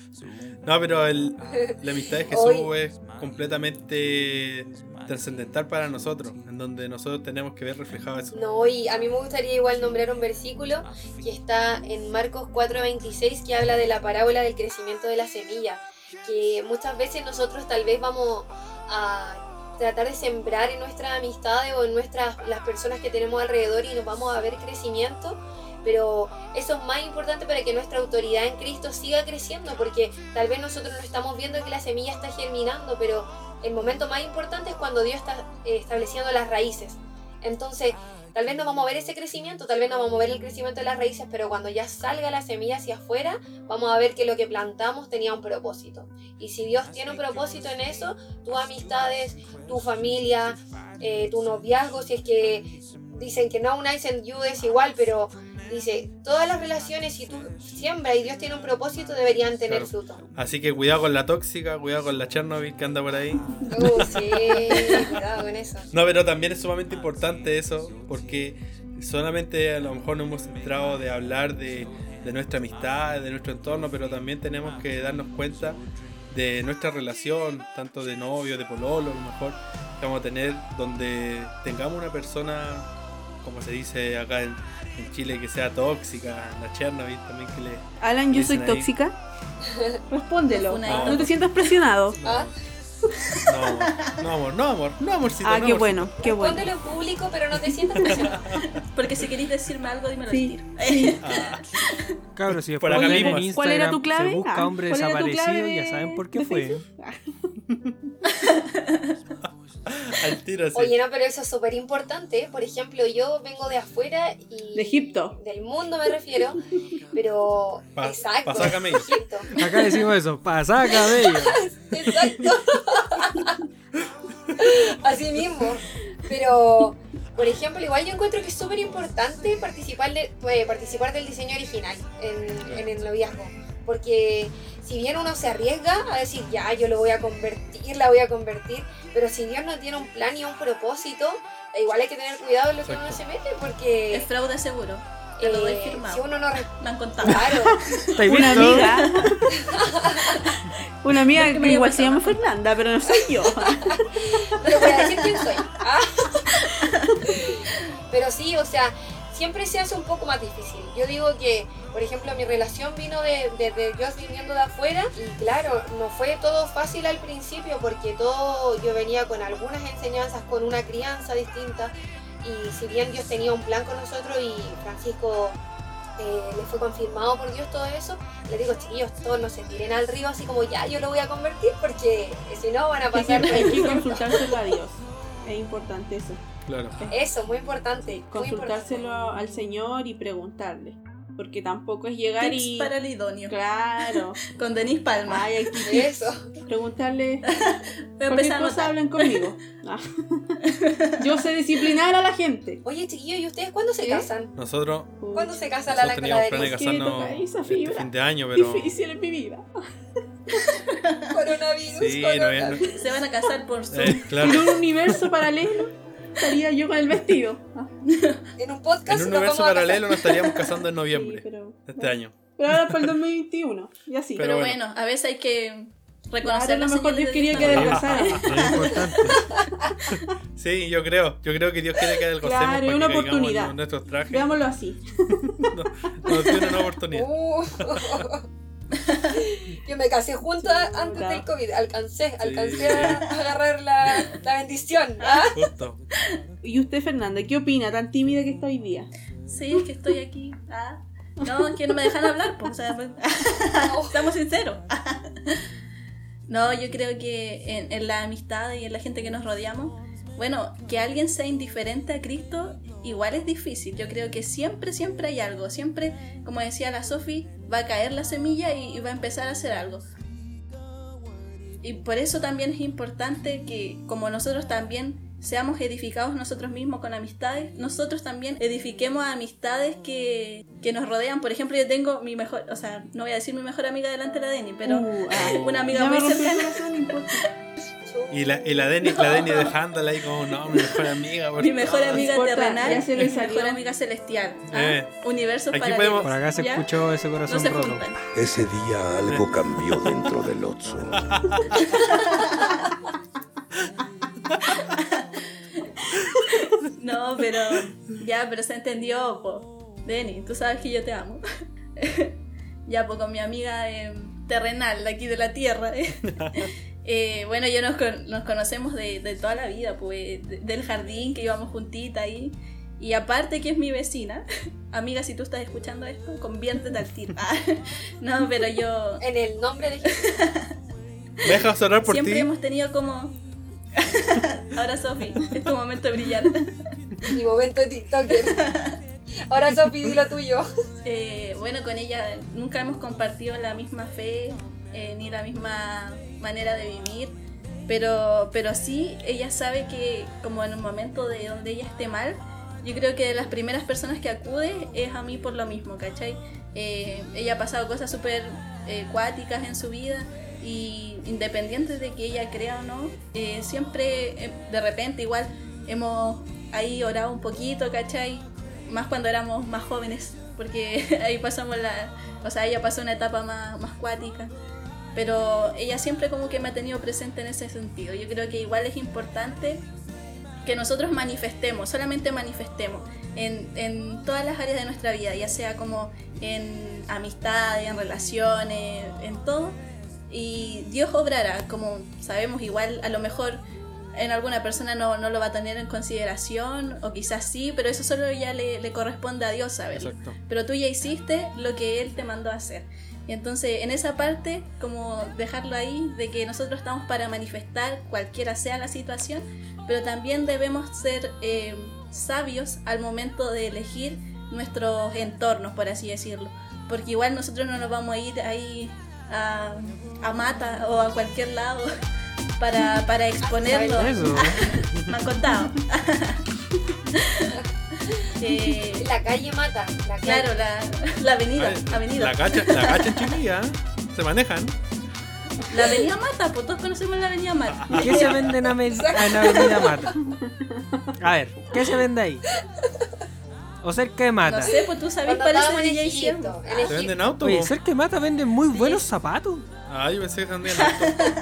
No, pero el- la amistad de Jesús Hoy- es completamente trascendental para nosotros, en donde nosotros tenemos que ver reflejado eso. No, y a mí me gustaría igual nombrar un versículo que está en Marcos 4:26 que habla de la parábola del crecimiento de la semilla, que muchas veces nosotros tal vez vamos a tratar de sembrar en nuestras amistades o en nuestras las personas que tenemos alrededor y nos vamos a ver crecimiento, pero eso es más importante para que nuestra autoridad en Cristo siga creciendo, porque tal vez nosotros no estamos viendo que la semilla está germinando, pero el momento más importante es cuando Dios está eh, estableciendo las raíces. Entonces, tal vez no vamos a ver ese crecimiento, tal vez no vamos a ver el crecimiento de las raíces, pero cuando ya salga la semilla hacia afuera, vamos a ver que lo que plantamos tenía un propósito. Y si Dios tiene un propósito en eso, tus amistades, tu familia, eh, tu noviazgo, si es que dicen que no unice and you es igual, pero dice, todas las relaciones, si tú siembras y Dios tiene un propósito, deberían tener Claro. fruto. Así que cuidado con la tóxica, cuidado con la Chernobyl que anda por ahí. Uh, sí, cuidado con eso. No, pero también es sumamente importante eso, porque solamente a lo mejor nos hemos centrado de hablar de, de nuestra amistad, de nuestro entorno, pero también tenemos que darnos cuenta de nuestra relación, tanto de novio, de pololo, a lo mejor, que vamos a tener, donde tengamos una persona, como se dice acá en, en Chile, que sea tóxica, la Chernobyl también que le... Alan, yo soy ahí. tóxica. Respóndelo. Una No te sientas presionado. ¿Ah? No, no amor, no amor, no amorcito. Ah, no, qué amorcito. bueno, qué bueno. Respóndelo en público, pero no te sientas presionado. Porque si queréis decirme algo, dímelo Sí. al tiro. Ah, Cabros, si Por después acá ven mismo. en ¿Cuál era tu clave? se busca Ah, hombre ¿cuál era tu desaparecido, clave ya de- saben por qué de fue. Al tiro así. Oye, no, pero eso es súper importante. Por ejemplo, yo vengo de afuera y... De Egipto. Del mundo me refiero, pero... Pa- exacto. pasá camello. Egipto. Acá decimos eso, pasá cabello. Exacto. Así mismo. Pero, por ejemplo, igual yo encuentro que es súper importante participar, de, pues, participar del diseño original en, en el noviazgo. Porque si bien uno se arriesga a decir, ya, yo lo voy a convertir, la voy a convertir, pero si Dios no tiene un plan y un propósito, igual hay que tener cuidado en lo que uno se mete, porque Es fraude seguro. Te lo doy eh, firmado. si uno no... Me han contado. Claro, ¿Estáis Una visto? amiga. Una amiga No es que igual se llama Fernanda, pero no soy yo. pero voy a decir quién soy. Ah. Pero sí, o sea, siempre se hace un poco más difícil. Yo digo que, por ejemplo, mi relación vino de, de, de yo viniendo de afuera y claro, no fue todo fácil al principio porque todo yo venía con algunas enseñanzas, con una crianza distinta y si bien Dios tenía un plan con nosotros y Francisco eh, le fue confirmado por Dios todo eso, le digo, chiquillos, todos no se tiren al río así como ya yo lo voy a convertir porque si no van a pasar hay que vergüenza". consultárselo a Dios. Es importante eso. Claro. Eso, muy importante. Muy Consultárselo al Señor y preguntarle. Porque tampoco es llegar Tips y. para el idóneo. Claro. Con Denise Palma. Ay, importante. Eso. preguntarle. A cosa hablen conmigo. Ah. Yo sé disciplinar a la gente. Oye, chiquillos, ¿y ustedes cuándo se casan? Nosotros, ¿Cuándo se casa la nosotros lámpara teníamos de casarnos este fin de año, pero. Difícil en mi vida. Coronavirus, Sí, no. Se van a casar por Zoom. eh, claro. En un universo paralelo estaría yo con el vestido. Ah, En un podcast En un universo paralelo nos estaríamos casando en sí, noviembre pero, de este año. pero ahora para el 2021. Y así. Pero Pero bueno. bueno, a veces hay que reconocer Claro, a lo mejor Dios quería que adelgazara. Es importante. Sí, yo creo. Yo creo que Dios quiere que adelgacemos Claro, para una oportunidad. nuestros trajes. Veámoslo así. Nos tiene una oportunidad. Yo me casé junto a- antes Puta. del COVID. Alcancé, alcancé a agarrar la, la bendición. ¿ah? Justo. ¿Y usted, Fernanda, qué opina? Tan tímida que está hoy día. Sí, es que estoy aquí. Ah. No, que no me dejan hablar, pues, o sea, pues, estamos sinceros. No, yo creo que en, en la amistad y en la gente que nos rodeamos, bueno, que alguien sea indiferente a Cristo igual es difícil. Yo creo que siempre, siempre hay algo. Siempre, como decía la Sofi, va a caer la semilla y, y va a empezar a hacer algo. Y por eso también es importante que como nosotros también seamos edificados nosotros mismos con amistades, nosotros también edifiquemos a amistades que, que nos rodean. Por ejemplo, yo tengo mi mejor, o sea, no voy a decir mi mejor amiga delante de la Deni, pero Uh, una amiga muy cercana. No. Y la, y la Deni, la Deni dejándola ahí como, no, mi mejor amiga. por Mi mejor favor". amiga terrenal ya se y le mi salió. mejor amiga celestial. ¿ah? Eh. Universos Aquí paralelos. podemos- Por acá se ¿ya? escuchó ese No corazón se roto. Ese día algo cambió dentro del Otso. No, pero ya, pero se entendió, po. Denny, tú sabes que yo te amo. ya, pues con mi amiga eh, terrenal, de aquí de la tierra. eh. Eh, bueno, yo nos, con- nos conocemos de, de toda la vida, pues de- del jardín que íbamos juntita ahí. Y aparte que es mi vecina, amiga, si tú estás escuchando esto, conviértete al tiro. Ah, no, pero yo En el nombre de Jesús. ¿Me dejas orar por siempre ti? hemos tenido como... Ahora, Sofi, es tu momento de brillar. Mi momento de TikToker. Ahora, Sofi, di lo tuyo. Eh, bueno, con ella nunca hemos compartido la misma fe eh, ni la misma manera de vivir, pero, pero sí ella sabe que como en un momento de donde ella esté mal, yo creo que de las primeras personas que acude es a mí por lo mismo, ¿cachai? Eh, ella ha pasado cosas súper eh, cuáticas en su vida y independiente de que ella crea o no, eh, siempre eh, de repente igual hemos ahí orado un poquito, ¿cachai? Más cuando éramos más jóvenes, porque ahí pasamos la... O sea, ella pasó una etapa más, más cuática, pero ella siempre como que me ha tenido presente en ese sentido. Yo creo que igual es importante que nosotros manifestemos, solamente manifestemos en, en todas las áreas de nuestra vida, ya sea como en amistades, en relaciones, en todo. Y Dios obrará, como sabemos, igual a lo mejor en alguna persona no, no lo va a tener en consideración, o quizás sí, pero eso solo ya le, le corresponde a Dios saberlo. Exacto. Pero tú ya hiciste lo que Él te mandó a hacer. Y entonces en esa parte, como dejarlo ahí, de que nosotros estamos para manifestar cualquiera sea la situación, pero también debemos ser eh, sabios al momento de elegir nuestros entornos, por así decirlo. Porque igual nosotros no nos vamos a ir ahí a, a Mata o a cualquier lado para, para exponerlo. Me han contado. Eh, La calle mata. La calle. claro, la, la avenida, Ay, avenida. La cacha, la cacha chiquilla. ¿eh? Se manejan. La avenida Mata, pues todos conocemos la avenida Mata. ¿Y qué se vende en, en Avenida Mata? A ver, ¿qué se vende ahí? O cerca de Mata. No sé, pues tú sabes cuál es el en DJ Egipto. Siervo. En ¿Se venden autos? Oye, cerca de Mata venden muy Sí. buenos zapatos. Ah, yo pensé que autos.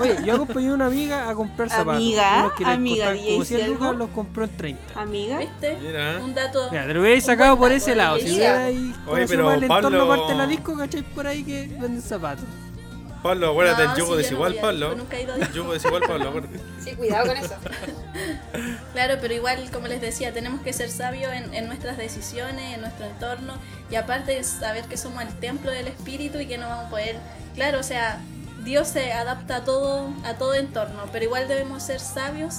Oye, yo acompañé a una amiga a comprar zapatos. Amiga, Unos que le amiga, costaban como DJ 100 lucas, Siervo. los compró en 30. Amiga, ¿Viste? Mira. Un dato. Mira, te lo hubierais sacado por ese lado. Si hubiera ahí Oye, pero el entorno aparte de la disco, ¿cachai? Por ahí que venden zapatos. Pablo, acuérdate No, del yugo desigual, no voy a- Pablo. nunca he ido a- Yugo desigual, Pablo, acuérdate. Sí, cuidado con eso. Claro, pero igual, como les decía, tenemos que ser sabios en, en nuestras decisiones, en nuestro entorno, y aparte saber que somos el templo del Espíritu y que no vamos a poder, claro, o sea, Dios se adapta a todo, a todo entorno, pero igual debemos ser sabios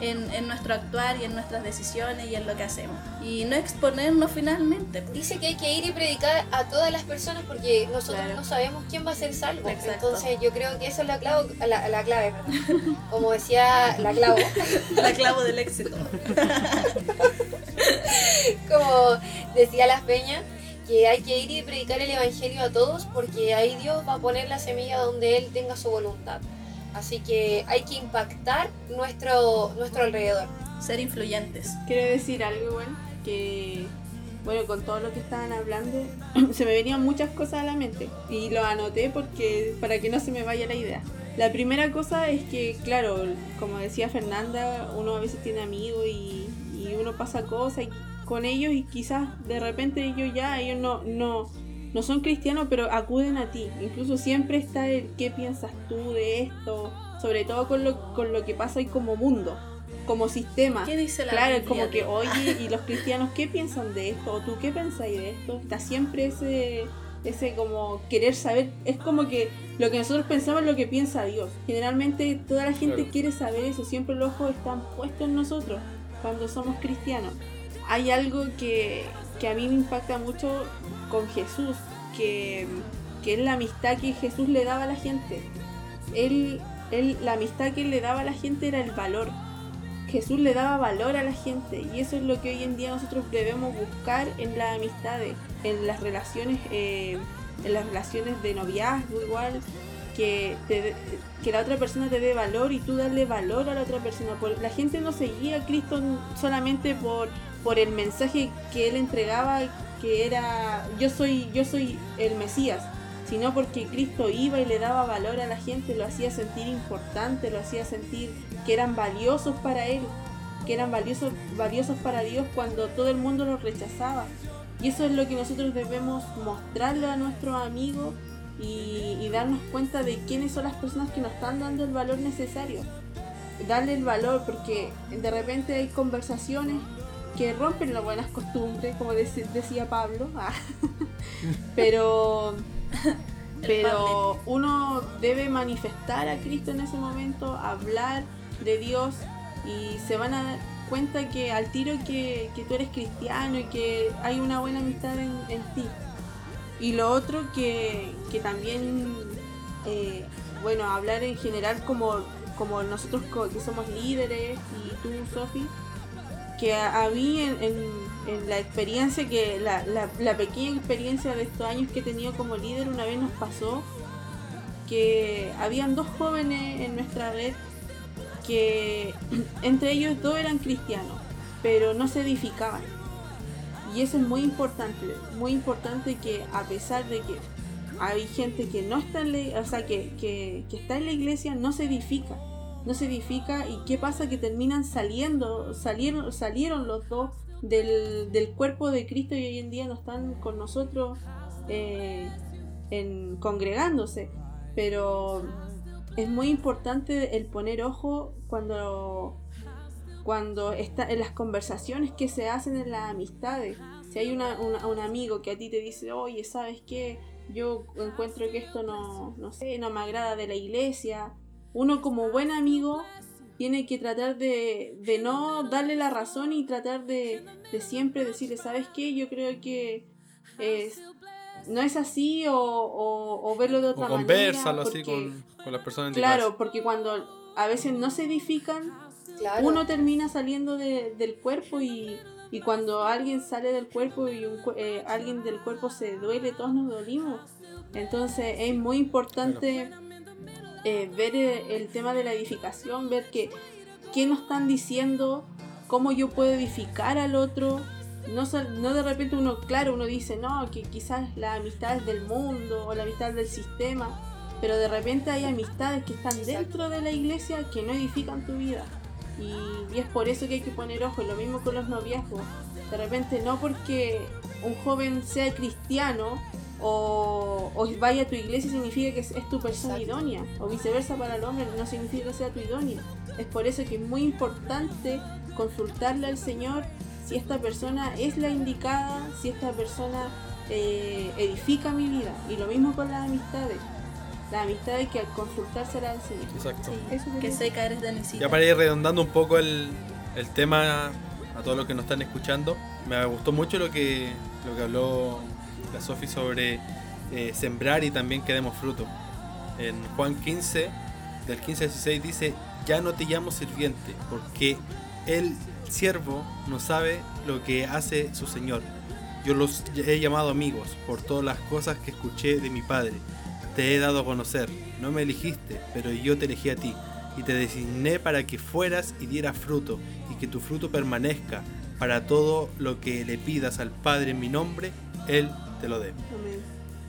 en, en nuestro actuar y en nuestras decisiones y en lo que hacemos. Y no exponernos finalmente. pues. Dice que hay que ir y predicar a todas las personas porque nosotros Claro. no sabemos quién va a ser salvo. Exacto. Entonces yo creo que esa es la clave, la, la clave como decía la clavo, La clavo del éxito. como decía las peñas, que hay que ir y predicar el evangelio a todos porque ahí Dios va a poner la semilla donde Él tenga su voluntad. Así que hay que impactar nuestro, nuestro alrededor. Ser influyentes. quiero decir algo igual, que bueno, con todo lo que estaban hablando, se me venían muchas cosas a la mente y lo anoté porque para que no se me vaya la idea. La primera cosa es que, claro, como decía Fernanda, uno a veces tiene amigos y, y uno pasa cosas y- con ellos y quizás de repente ellos ya, ellos no, no, no son cristianos, pero acuden a ti. Incluso siempre está el qué piensas tú de esto, sobre todo con lo, con lo que pasa hoy como mundo, como sistema. ¿Qué dice la Claro, como que, oye, ¿y los cristianos qué piensan de esto? ¿O tú qué pensáis de esto? Está siempre ese, ese como querer saber, es como que lo que nosotros pensamos es lo que piensa Dios. Generalmente toda la gente Claro. quiere saber eso, siempre los ojos están puestos en nosotros cuando somos cristianos. Hay algo que, que a mí me impacta mucho con Jesús, que, que es la amistad que Jesús le daba a la gente. Él, él, la amistad que le daba a la gente era el valor. Jesús le daba valor a la gente y eso es lo que hoy en día nosotros debemos buscar en las amistades, en las relaciones, eh, en las relaciones de noviazgo igual, que, te que la otra persona te dé valor y tú darle valor a la otra persona. La gente no seguía a Cristo solamente por, por el mensaje que él entregaba, que era yo soy, yo soy el Mesías, sino porque Cristo iba y le daba valor a la gente, lo hacía sentir importante, lo hacía sentir que eran valiosos para él, que eran valiosos, valiosos para Dios cuando todo el mundo los rechazaba. Y eso es lo que nosotros debemos mostrarle a nuestros amigos y, y darnos cuenta de quiénes son las personas que nos están dando el valor necesario. Darle el valor porque de repente hay conversaciones que rompen las buenas costumbres, como dec- decía Pablo. Ah. Pero pero uno debe manifestar a Cristo en ese momento, hablar de Dios y se van a dar cuenta que al tiro que, que tú eres cristiano y que hay una buena amistad en, en ti. Y lo otro que, que también, eh, bueno, hablar en general como, como nosotros que somos líderes y tú, Sofi, que a, mí en, en- en la experiencia que la, la- la pequeña experiencia de estos años que he tenido como líder una vez nos pasó que habían dos jóvenes en nuestra red que entre ellos dos eran cristianos pero no se edificaban. Y eso es muy importante muy importante que a pesar de que hay gente que no está en la, o sea que, que- que está en la iglesia no se edifica no se edifica y qué pasa que terminan saliendo, salieron, salieron los dos del, del cuerpo de Cristo y hoy en día no están con nosotros eh, en, congregándose. Pero es muy importante el poner ojo cuando, cuando está en las conversaciones que se hacen en las amistades. Si hay una- un amigo que a ti te dice, oye, ¿sabes qué? Yo encuentro que esto no, no sé, no me agrada de la iglesia. Uno como buen amigo tiene que tratar de, de no darle la razón y tratar de, de siempre decirle, ¿sabes qué? Yo creo que es, no es así o, o- o verlo de O otra manera. conversalo así con, con las personas Claro, porque cuando a veces no se edifican, Claro. uno termina saliendo de- del cuerpo y, y cuando alguien sale del cuerpo y un cu- eh, alguien del cuerpo se duele, todos nos dolimos. Entonces es muy importante eh, ver eh, el tema de la edificación, ver que qué nos están diciendo, cómo yo puedo edificar al otro. No, no de repente uno, claro, uno dice, no, que quizás la amistad es del mundo o la amistad del sistema, pero de repente hay amistades que están dentro de la iglesia que no edifican tu vida. Y, y es por eso que hay que poner ojo, lo mismo con los noviazgos. De repente no porque un joven sea cristiano o, o vaya a tu iglesia significa que es, es tu persona Exacto. idónea, o viceversa para el hombre no significa que sea tu idónea. Es por eso que es muy importante consultarle al Señor si esta persona es la indicada, si esta persona eh, edifica mi vida. Y lo mismo con las amistades. Las amistades que al consultársela al Señor. Exacto. Eso Que seca eres Danisita. Ya para ir redondando un poco el, el tema a todos los que nos están escuchando, me gustó mucho lo que, lo que habló la Sofi sobre eh, sembrar y también que demos fruto. En Juan 15, del 15 al 16 dice, ya no te llamo sirviente, porque el siervo no sabe lo que hace su Señor. Yo los he llamado amigos por todas las cosas que escuché de mi Padre. Te he dado a conocer, no me elegiste, pero yo te elegí a ti y te designé para que fueras y dieras fruto, y que tu fruto permanezca, para todo lo que le pidas al Padre en mi nombre, Él te lo dé. Amén.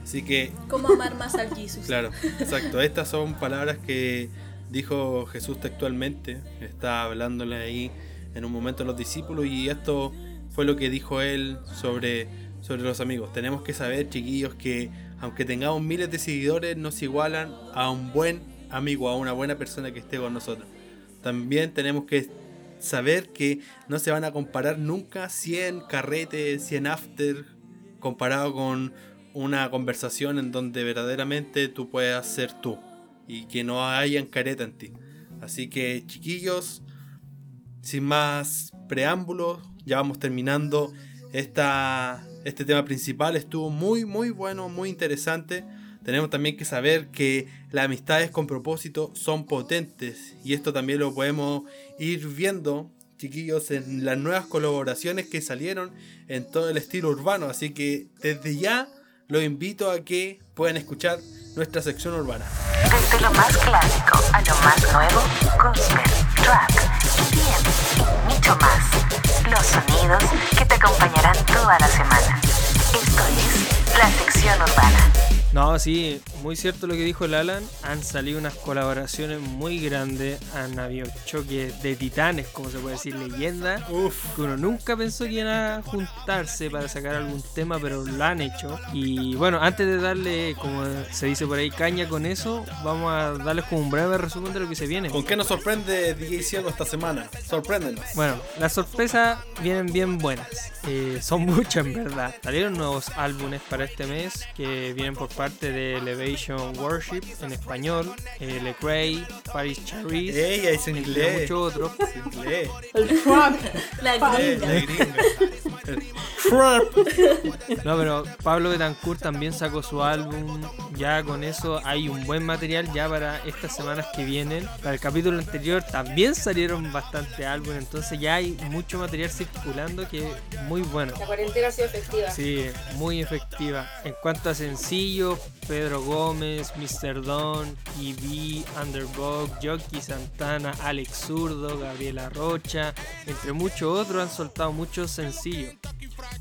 Así que ¿Cómo amar más al Jesus? Claro, exacto. Estas son palabras que dijo Jesús textualmente. Está hablándole ahí en un momento a los discípulos y esto fue lo que dijo él sobre, sobre los amigos. Tenemos que saber, chiquillos, que aunque tengamos miles de seguidores, no se igualan a un buen amigo, a una buena persona que esté con nosotros. También tenemos que saber que no se van a comparar nunca 100 carretes, 100 after, comparado con una conversación en donde verdaderamente tú puedas ser tú y que no hayan careta en ti. Así que chiquillos, sin más preámbulos, ya vamos terminando esta, este tema principal. Estuvo muy, muy bueno, muy interesante. Tenemos también que saber que las amistades con propósito son potentes y esto también lo podemos ir viendo, chiquillos, en las nuevas colaboraciones que salieron en todo el estilo urbano. Así que desde ya los invito a que puedan escuchar nuestra sección urbana. Desde lo más clásico a lo más nuevo, gospel, trap, bien y mucho más. Los sonidos que te acompañarán toda la semana. Esto es la sección urbana. No, sí, muy cierto lo que dijo el Alan. Han salido unas colaboraciones muy grandes. Han habido choques de titanes, como se puede decir, leyenda. Uf, Que uno nunca pensó que iban a juntarse para sacar algún tema, pero lo han hecho. Y bueno, antes de darle, como se dice por ahí, caña con eso, vamos a darles como un breve resumen de lo que se viene. ¿con qué nos sorprende DJ Ciego esta semana? Sorpréndenos. Bueno, las sorpresas vienen bien buenas. Eh, son muchas en verdad. Salieron nuevos álbumes para este mes que vienen por parte de Elevation Worship en español, eh, Lecrae, Paris Charis, Ella es inglés. muchos otros. Es inglés. El trap. La gringa. la gringa. Trap. No, pero Pablo Betancourt también sacó su álbum. Ya con eso hay un buen material ya para estas semanas que vienen. Para el capítulo anterior también salieron bastante álbumes, entonces ya hay mucho material circulando que es muy bueno. La cuarentena ha sido efectiva. Sí, muy efectiva. En cuanto a Pedro Gómez, Mr. Don, TV, Underdog, Jockey Santana, Alex Zurdo, Gabriela Rocha, entre muchos otros han soltado muchos sencillos.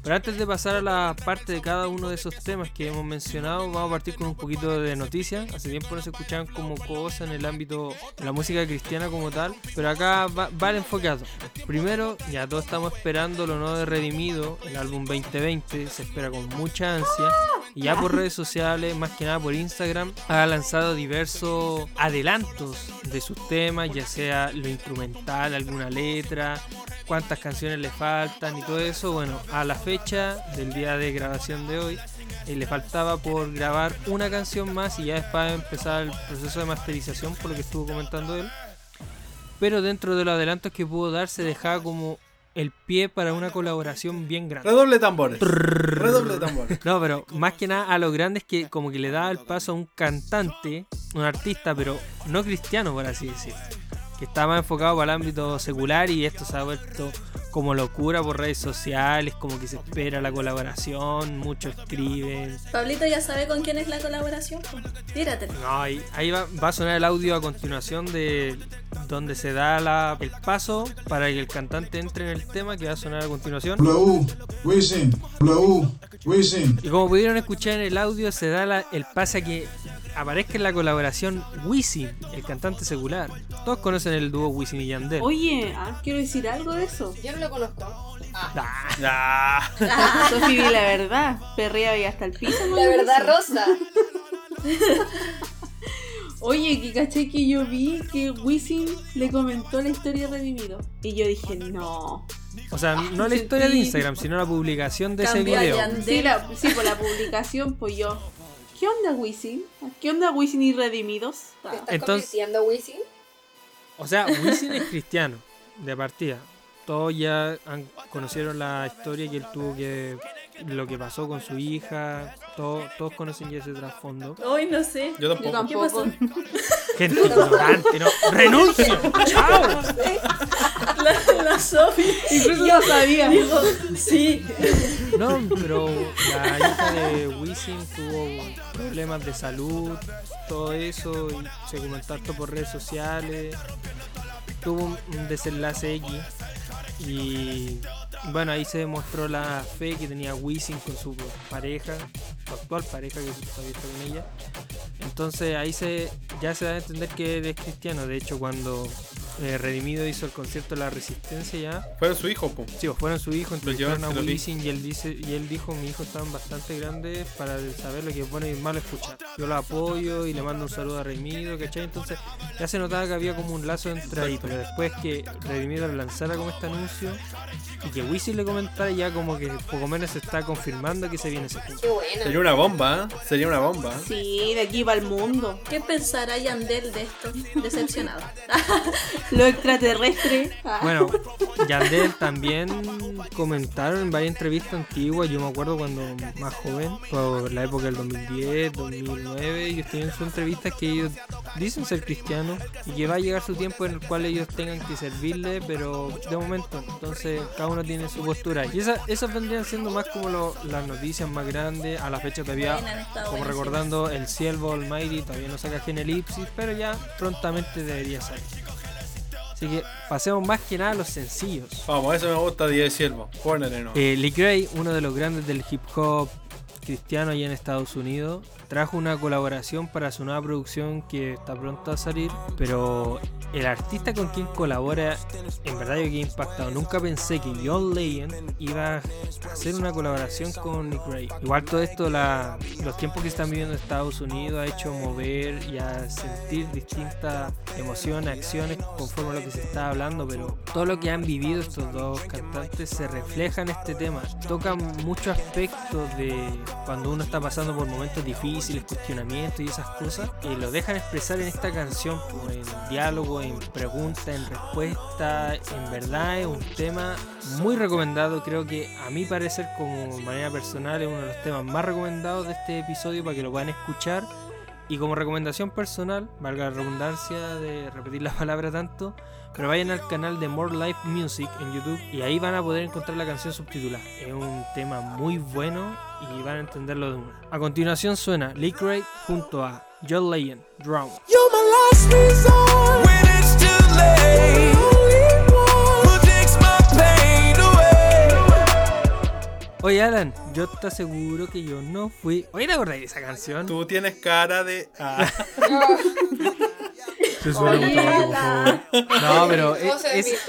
Pero antes de pasar a la parte de cada uno de esos temas que hemos mencionado, vamos a partir con un poquito de noticias. Hace tiempo no se escuchaban como cosas en el ámbito de la música cristiana como tal, pero acá va, va el enfocado. Primero, ya todos estamos esperando lo nuevo de Redimido, el álbum 2020, se espera con mucha ansia. Y ya por redes sociales, más que nada por Instagram, ha lanzado diversos adelantos de sus temas, ya sea lo instrumental, alguna letra, cuántas canciones le faltan y todo eso. Bueno, a la fecha del día de grabación de hoy, eh, le faltaba por grabar una canción más y ya después empezar el proceso de masterización, por lo que estuvo comentando él. Pero dentro de los adelantos que pudo dar, se dejaba como el pie para una colaboración bien grande. Redoble tambores. Redoble tambores. No, pero más que nada a lo grande es que como que le daba el paso a un cantante, un artista, pero no cristiano, por así decir. Que está más enfocado para el ámbito secular y esto se ha vuelto como locura por redes sociales, como que se espera la colaboración, muchos escriben. Pablito ya sabe con quién es la colaboración. Tírate. No, ahí, ahí va, va a sonar el audio a continuación de donde se da la- el paso para que el cantante entre en el tema que va a sonar a continuación. W, Wisin, W, Wisin. Y como pudieron escuchar en el audio, se da la- el pase a que aparezca en la colaboración Wisin, el cantante secular. Todos conocen el dúo Wisin y Yandel. Oye, ah, quiero decir algo de eso. Yo no lo conozco. Ah, Ah, Sofi, di la verdad. Perrea y hasta el piso. ¿no? La verdad, Rosa. Oye, que caché que yo vi que Wisin le comentó la historia de Redimido. Y yo dije, no. o sea, no la historia de Instagram, sino la publicación de ese video. Sí, la, sí, por la publicación, pues yo. ¿Qué onda Wisin? ¿Qué onda Wisin y Redimidos? ¿Te Ah, estás Entonces- convirtiendo, Wisin? O sea, Wisin es cristiano, de partida. Todos ya han- conocieron la historia que él tuvo que. lo que pasó con su hija. Todos, todos conocen ya ese trasfondo. Hoy no sé. yo tampoco. Yo tampoco. ¿Qué pasó? Gente ignorante, no. ¡Renuncio! ¡Chao! La, la Sofi. Incluso yo sabía. Dijo, sí. No, pero la hija de Wisin tuvo problemas de salud, todo eso, y se comentó por redes sociales. Tuvo un, un desenlace X. Y bueno, ahí se demostró la fe que tenía Wisin con su pareja. su actual pareja que todavía está con ella. Entonces ahí se ya se da a entender que él es cristiano. De hecho, cuando eh, Redimido hizo el concierto de la Resistencia ya, Fueron su hijo, po. sí, fueron su hijo, entrevistaron a. Wisin y él dice y él dijo mi hijo estaban bastante grandes para saber lo que es bueno y malo escuchar. Yo lo apoyo y le mando un saludo a Redimido, ¿cachai? Entonces ya se notaba que había como un lazo entre ahí, pero después que Redimido le lanzara como este anuncio y que Wisin le comentara ya como que poco menos se está confirmando que se viene ese punto. Qué buena. Sería una bomba, ¿eh? Sería una bomba. Sí, de aquí para el mundo. ¿Qué pensará Yandel de esto? Decepcionado. Lo extraterrestre. Ah. Bueno, Yandel también comentaron en varias entrevistas antiguas, yo me acuerdo cuando más joven, por la época del 2010, 2009, ellos tienen sus entrevistas que ellos dicen ser cristianos y que va a llegar su tiempo en el cual ellos tengan que servirle, pero de momento, entonces cada uno tiene su postura. Y esa- esas vendrían siendo más como lo- las noticias más grandes, a la fecha todavía, como recordando, el Cielo Almighty todavía no saca Genelipsis, pero ya prontamente debería salir. Así que pasemos más que nada a los sencillos. Vamos, eso me gusta, Día de Siervo. No. Eh, Lee Gray, uno de los grandes del hip hop cristiano allá en Estados Unidos, trajo una colaboración para su nueva producción que está pronto a salir, pero el artista con quien colabora, en verdad yo quedé impactado. Nunca pensé que John Legend iba a hacer una colaboración con Lee Gray. Igual todo esto, la- los tiempos que están viviendo en Estados Unidos ha hecho mover y a sentir distintas emociones, acciones conforme a lo que se está hablando, pero todo lo que han vivido estos dos cantantes se refleja en este tema. Tocan muchos aspectos de cuando uno está pasando por momentos difíciles, cuestionamientos y esas cosas, y lo dejan expresar en esta canción, pues, en diálogo, en pregunta, en respuesta. En verdad es un tema muy recomendado. Creo que a mi parecer, como manera personal, es uno de los temas más recomendados de este episodio para que lo puedan escuchar. Y como recomendación personal, valga la redundancia de repetir la palabra tanto, pero vayan al canal de More Life Music en YouTube y ahí van a poder encontrar la canción subtitulada. Es un tema muy bueno y van a entenderlo de una. A continuación suena Lee Craig junto a John Legend, Drown. You're my last resort when it's too late. Who takes my pain away? Oye Alan, yo te aseguro que yo no fui... Oye, ¿te acordás de esa canción? Tú tienes cara de. Ah, Se mucho más, por favor. No, pero ¿Cómo se es?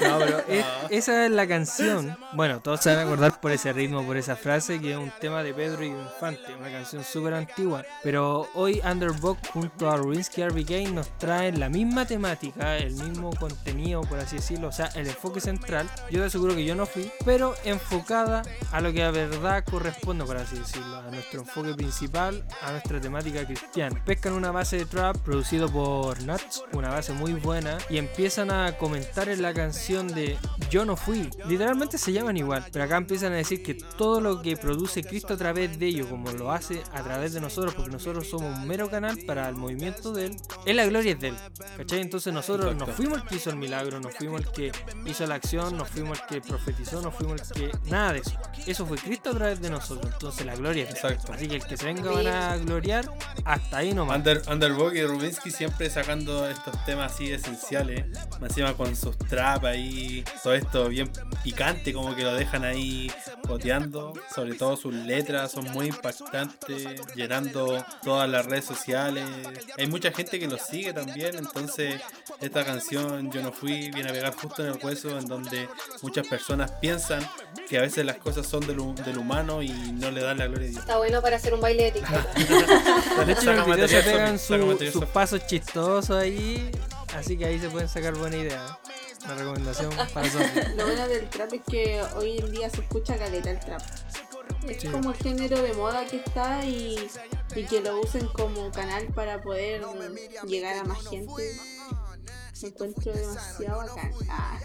No, pero es- esa es la canción. Bueno, todos se van a acordar por ese ritmo, por esa frase, que es un tema de Pedro y Infante, una canción súper antigua. Pero hoy Underbog junto a Rubinsky RBK nos traen la misma temática, el mismo contenido, por así decirlo, o sea, el enfoque central. Yo te aseguro que yo no fui, pero enfocada a lo que a verdad corresponde, por así decirlo, a nuestro enfoque principal, a nuestra temática cristiana. Pescan una base de trap producido por Nuts, una base muy buena, y empiezan a comentar en la canción de Yo no fui. Literalmente se llaman igual, pero acá empiezan a decir que todo lo que produce Cristo a través de ellos, como lo hace a través de nosotros, porque nosotros somos un mero canal para el movimiento de él, es la gloria es de él. ¿Cachai? Entonces nosotros Exacto. no fuimos el que hizo el milagro, no fuimos el que hizo la acción, no fuimos el que profetizó, no fuimos el que. Nada de eso. Eso fue Cristo a través de nosotros. Entonces la gloria es de él. Exacto. Así que el que se venga van a gloriar, hasta ahí nomás. Under, Underdog y Rubinsky siempre sacando estos temas así esenciales. Más Encima con sus trap ahí, todo esto bien picante, como que lo dejan ahí boteando. Sobre todo sus letras son muy impactantes, llenando todas las redes sociales. Hay mucha gente que los sigue también, entonces esta canción Yo no fui viene a pegar justo en el hueso en donde muchas personas piensan que a veces las cosas son del, del humano y no le dan la gloria a Dios. Está bueno para hacer un baile de TikTok. Su- sus pasos chistosos ahí. Así que ahí se pueden sacar buena idea. Una recomendación para Sofi. Lo bueno del trap es que hoy en día se escucha caleta el trap. Es Sí. como el género de moda que está y, y que lo usen como canal para poder llegar a más gente. Me encuentro demasiado bacán. Ah.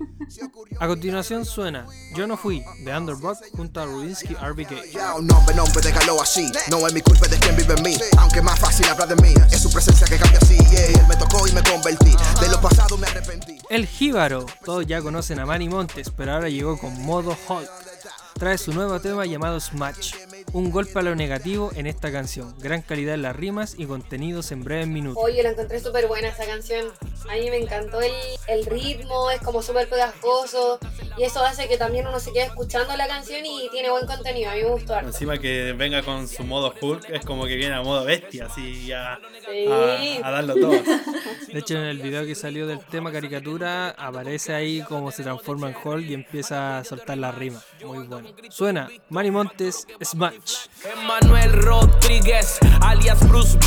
A continuación suena Yo no fui de Underdog junto a Rubinsky RBK. Nombre, nombre, déjalo así. No es mi culpa de quien vive en mí. Aunque más fácil hablar de mí. Es su presencia que cambia así. Él me tocó y me convertí. De lo pasado me arrepentí. El Jíbaro, todos ya conocen a Manny Montes, pero ahora llegó con modo Hulk. Trae su nuevo tema llamado Smash. Un golpe a lo negativo en esta canción. Gran calidad en las rimas y contenidos en breves minutos. Oye, la encontré súper buena esa canción. A mí me encantó el, el ritmo, es como súper pegajoso. Y eso hace que también uno se quede escuchando la canción y tiene buen contenido. A mí me gustó harto. Encima que venga con su modo Hulk, es como que viene a modo bestia, así a, Sí. a, a darlo todo. De hecho, en el video que salió del tema caricatura, aparece ahí como se transforma en Hulk y empieza a soltar la rima. Muy bueno. Suena Manny Montes Smash. Manuel Rodríguez, alias Bruce.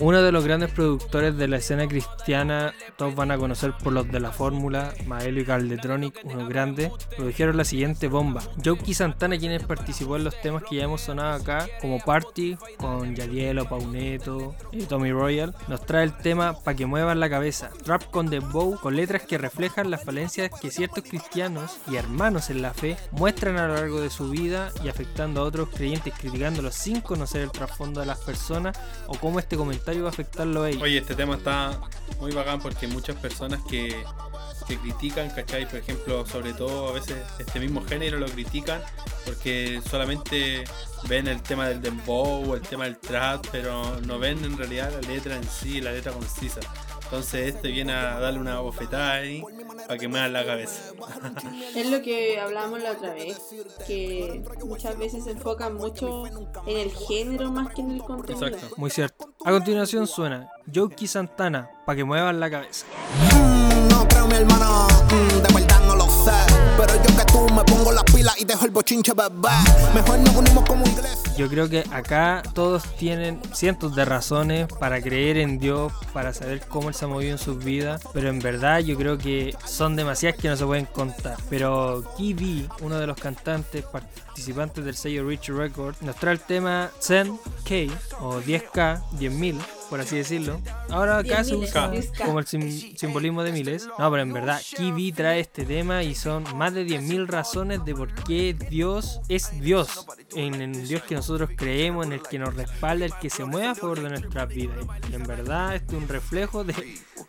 Uno de los grandes productores de la escena cristiana, todos van a conocer por los de la fórmula, Maelo y Caldetronic, unos grandes, produjeron la siguiente bomba. Jokey Santana, quien participó en los temas que ya hemos sonado acá, como Party, con Yadielo, Pauneto y Tommy Royal, nos trae el tema Pa' que muevan la cabeza. Trap con The Bow, con letras que reflejan las falencias que ciertos cristianos y hermanos en la fe muestran a lo largo de su vida y afectando a otros creyentes, criticándolos sin conocer el trasfondo de las personas o cómo este comentario va a afectarlo a ellos. Oye, este tema está muy bacán porque muchas personas que, que critican, ¿cachai? Por ejemplo, sobre todo a veces este mismo género lo critican porque solamente ven el tema del dembow, el tema del trap, pero no ven en realidad la letra en sí, la letra concisa. Entonces este viene a darle una bofetada ahí para que muevan la cabeza. Es lo que hablábamos la otra vez, que muchas veces se enfocan mucho en el género más que en el contenido. Exacto. Muy cierto. A continuación suena Jokey Santana, para que muevan la cabeza. Mm, No creo mi hermano, mm, de verdad no lo sé. Pero yo que tú me Yo creo que acá todos tienen cientos de razones para creer en Dios, para saber cómo Él se ha movido en sus vidas, pero en verdad yo creo que son demasiadas que no se pueden contar. Pero Kibi, uno de los cantantes participantes del sello Rich Records, nos trae el tema 10K o 10K, 10.000 por así decirlo. Ahora acá se 10.000, usa 10K. como el sim- simbolismo de miles. No, pero en verdad, Kibi trae este tema y son más de 10.000 razones de por qué Dios es Dios. En el Dios que nosotros creemos, en el que nos respalda, el que se mueve a favor de nuestras vidas. Y en verdad, esto es un reflejo de,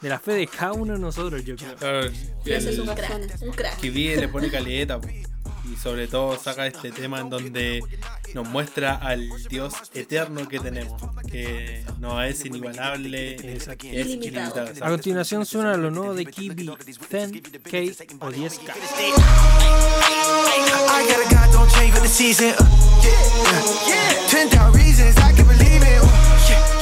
de la fe de cada uno de nosotros, yo creo. Claro, ese es el- un crack, un crack. viene le pone caleta po. Y sobre todo saca este tema en donde nos muestra al Dios eterno que tenemos que no es inigualable es Ilimitado. A continuación suena lo nuevo de Kibi, 10K o 10K. I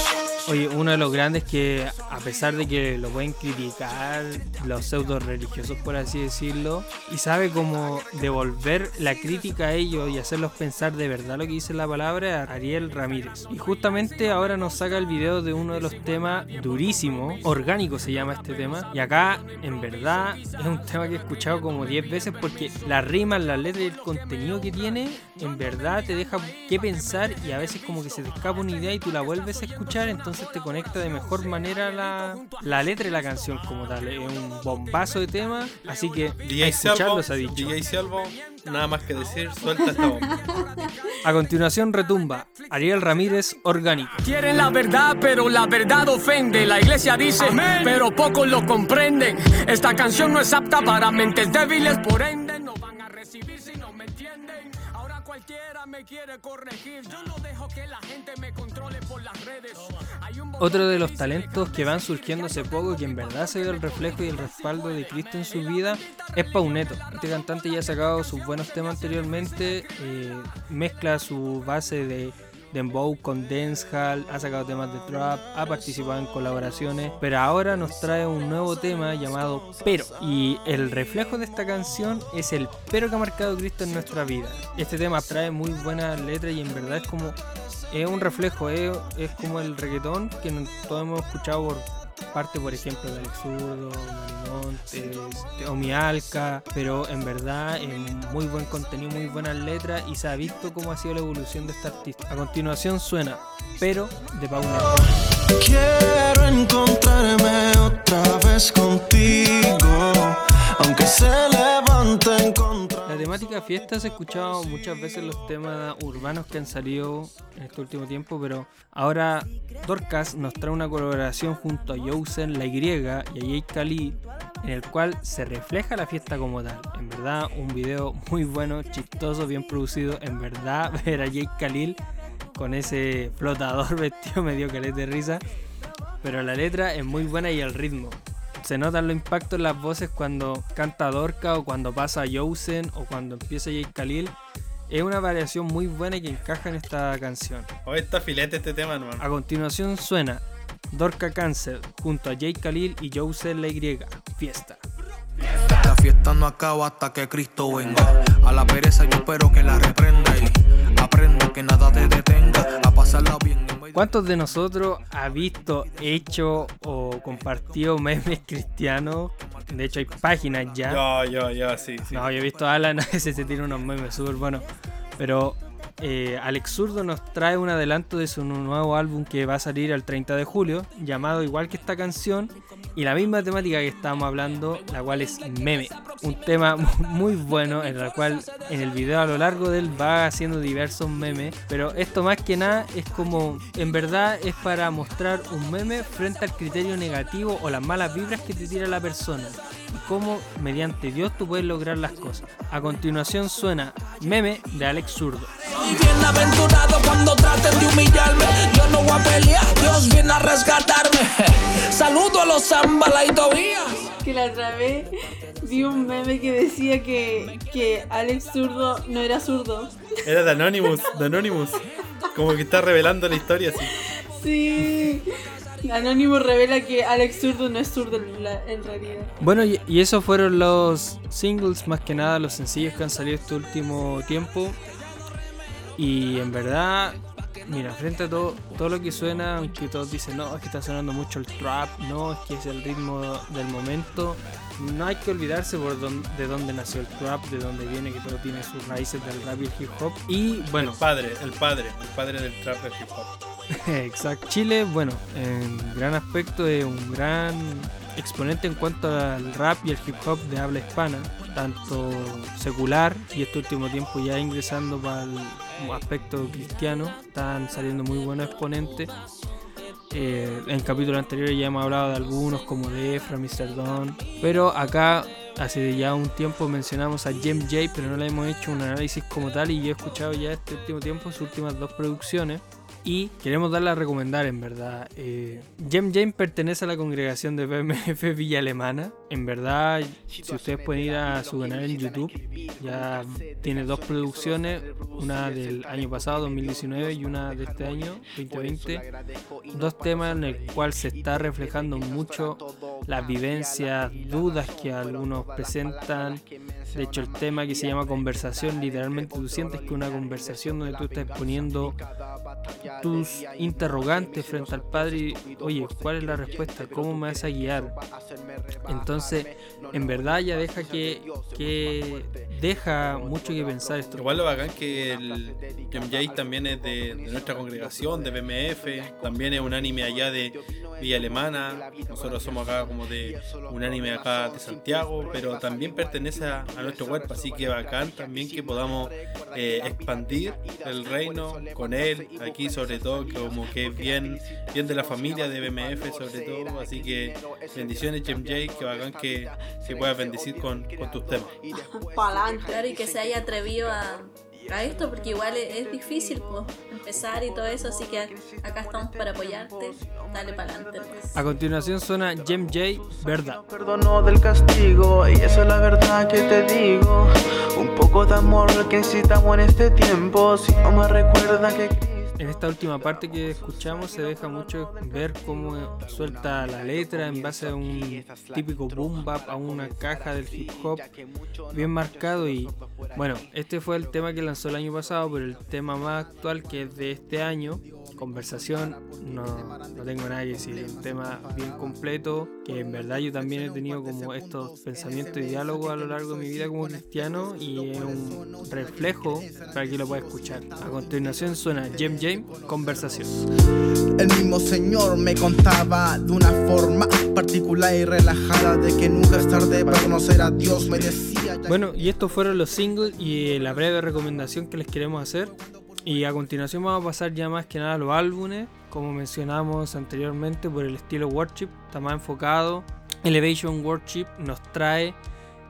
Oye, uno de los grandes que, a pesar de que lo pueden criticar los pseudo religiosos, por así decirlo, y sabe cómo devolver la crítica a ellos y hacerlos pensar de verdad lo que dice la palabra, Ariel Ramírez. Y justamente ahora nos saca el video de uno de los temas durísimo, orgánico se llama este tema, y acá en verdad es un tema que he escuchado como 10 veces porque las rimas, las letras y el contenido que tiene, en verdad te deja que pensar y a veces como que se te escapa una idea y tú la vuelves a escuchar, entonces te conecta de mejor manera la, la letra y la canción como tal. Es un bombazo de tema, así que a DJ escucharlo Salvo, se ha dicho. DJ Salvo, nada más que decir, suelta esta bomba. A continuación retumba Ariel Ramírez Orgánico. Quieren la verdad, pero la verdad ofende. La iglesia dice, pero pocos lo comprenden. Esta canción no es apta para mentes débiles, por ende no van Otro de los talentos que van surgiendo hace poco, que en verdad se ve el reflejo y el respaldo de Cristo en su vida, es Pauneto. Este cantante ya ha sacado sus buenos temas anteriormente, eh, mezcla su base de dembow con dancehall, ha sacado temas de trap, ha participado en colaboraciones, pero ahora nos trae un nuevo tema llamado Pero. Y el reflejo de esta canción es el pero que ha marcado Cristo en nuestra vida. Este tema trae muy buenas letras y en verdad es como es un reflejo, es, es como el reggaetón que todos hemos escuchado por parte, por ejemplo, de Alex Zurdo, Mari Montes, de Omi Alca, pero en verdad muy buen contenido, muy buenas letras y se ha visto cómo ha sido la evolución de este artista. A continuación suena Pero de Pauneto. Quiero encontrarme otra vez contigo, aunque se contra. La temática fiesta se ha escuchado muchas veces los temas urbanos que han salido en este último tiempo, pero ahora Dorcas nos trae una colaboración junto a Yousen, La Y y a Jay Khalid en el cual se refleja la fiesta como tal. En verdad, un video muy bueno, chistoso, bien producido. En verdad, ver a Jake Khalil con ese flotador vestido medio dio de risa. Pero la letra es muy buena y el ritmo. Se notan los impactos en las voces cuando canta Dorca o cuando pasa Yosen o cuando empieza Jake Khalil. Es una variación muy buena y que encaja en esta canción. Oh, está filete este tema, hermano. A continuación suena Dorca Cancel junto a Jake Khalil y Jose La Y. Fiesta. La fiesta no acaba hasta que Cristo venga. A la pereza yo espero que la reprenda y aprenda que nada te detenga a pasarla bien. ¿Cuántos de nosotros ha visto, hecho o compartido memes cristianos? De hecho, hay páginas ya. Yo, yo, yo, sí. sí. No, yo he visto a Alan, a veces se tiene unos memes súper buenos. Pero eh, Alex Zurdo nos trae un adelanto de su nuevo álbum que va a salir el 30 de julio, llamado igual que esta canción, y la misma temática que estábamos hablando, la cual es meme. Un tema muy bueno en el cual en el video a lo largo de él va haciendo diversos memes, pero esto más que nada es como, en verdad es para mostrar un meme frente al criterio negativo o las malas vibras que te tira la persona cómo mediante Dios tú puedes lograr las cosas. A continuación suena Meme de Alex Zurdo. bienaventurado cuando traten de humillarme. Yo no voy a pelear, Dios viene a rescatarme. Saludo a los Zambala y Tobías. Que la otra vez vi un meme que decía que, que Alex Zurdo no era zurdo. Era de Anonymous, de Anonymous. Como que está revelando la historia así. Sí. Anónimo revela que Alex Zurdo no es zurdo en, realidad. Bueno, y, y, esos fueron los singles, más que nada los sencillos que han salido este último tiempo. Y en verdad, mira, frente a todo, todo lo que suena, aunque todos dicen, no, es que está sonando mucho el trap, no, es que es el ritmo del momento. No hay que olvidarse por de dónde nació el trap, de dónde viene, que todo tiene sus raíces del rap y el hip hop. Y bueno. El padre, el padre, el padre del trap y el hip hop. Exacto. Chile, bueno, en gran aspecto es un gran exponente en cuanto al rap y el hip hop de habla hispana, tanto secular y este último tiempo ya ingresando para el aspecto cristiano, están saliendo muy buenos exponentes. Eh, en capítulos anteriores ya hemos hablado de algunos como de Efra, Mr. Don, pero acá hace ya un tiempo mencionamos a Jem J, pero no le hemos hecho un análisis como tal y yo he escuchado ya este último tiempo sus últimas dos producciones y queremos darle a recomendar en verdad. Eh, Jem Jane pertenece a la congregación de BMF Villa Alemana. En verdad, si ustedes pueden ir a su canal en YouTube, ya tiene dos producciones, una del año pasado, 2019, y una de este año, 2020. Dos temas en el cual se está reflejando mucho las vivencias, dudas que algunos presentan. De hecho, el tema que se llama conversación, literalmente tú sientes que una conversación donde tú estás poniendo tus interrogantes frente al Padre y, oye, ¿cuál es la respuesta? ¿Cómo me vas a guiar? Entonces, en verdad ya deja que, que deja mucho que pensar esto. Igual lo bacán que el MJ también es de, nuestra congregación, de BMF, también es un anime allá de Villa Alemana, nosotros somos acá como de un anime acá de Santiago, pero también pertenece a, nuestro cuerpo, así que bacán también que podamos eh, expandir el reino con él, aquí sobre todo, como que es bien, bien de la familia de BMF sobre todo, así que bendiciones MJ, que bacán que se pueda bendecir con, con tus temas. Claro, y que se haya atrevido a, a esto, porque igual es, difícil pues, empezar y todo eso, así que acá estamos para apoyarte. Dale para adelante. Pues. A continuación suena Jem J, verdad. Perdono del castigo, y eso es la verdad que te digo. Un poco de amor que necesitamos en este tiempo, si no me recuerda que en esta última parte que escuchamos se deja mucho ver cómo suelta la letra en base a un típico boom bap, a una caja del hip hop bien marcado y bueno, este fue el tema que lanzó el año pasado, pero el tema más actual que es de este año, conversación, no, no tengo nada que decir, es un tema bien completo, que en verdad yo también he tenido como estos pensamientos y diálogos a lo largo de mi vida como cristiano y es un reflejo para que lo pueda escuchar. A continuación suena Jem James, conversación. El mismo señor me contaba de una forma particular y relajada de que nunca es tarde para conocer a Dios, me decía... Bueno, y estos fueron los singles y la breve recomendación que les queremos hacer. Y a continuación vamos a pasar ya más que nada a los álbumes, como mencionamos anteriormente por el estilo worship, está más enfocado. Elevation Worship nos trae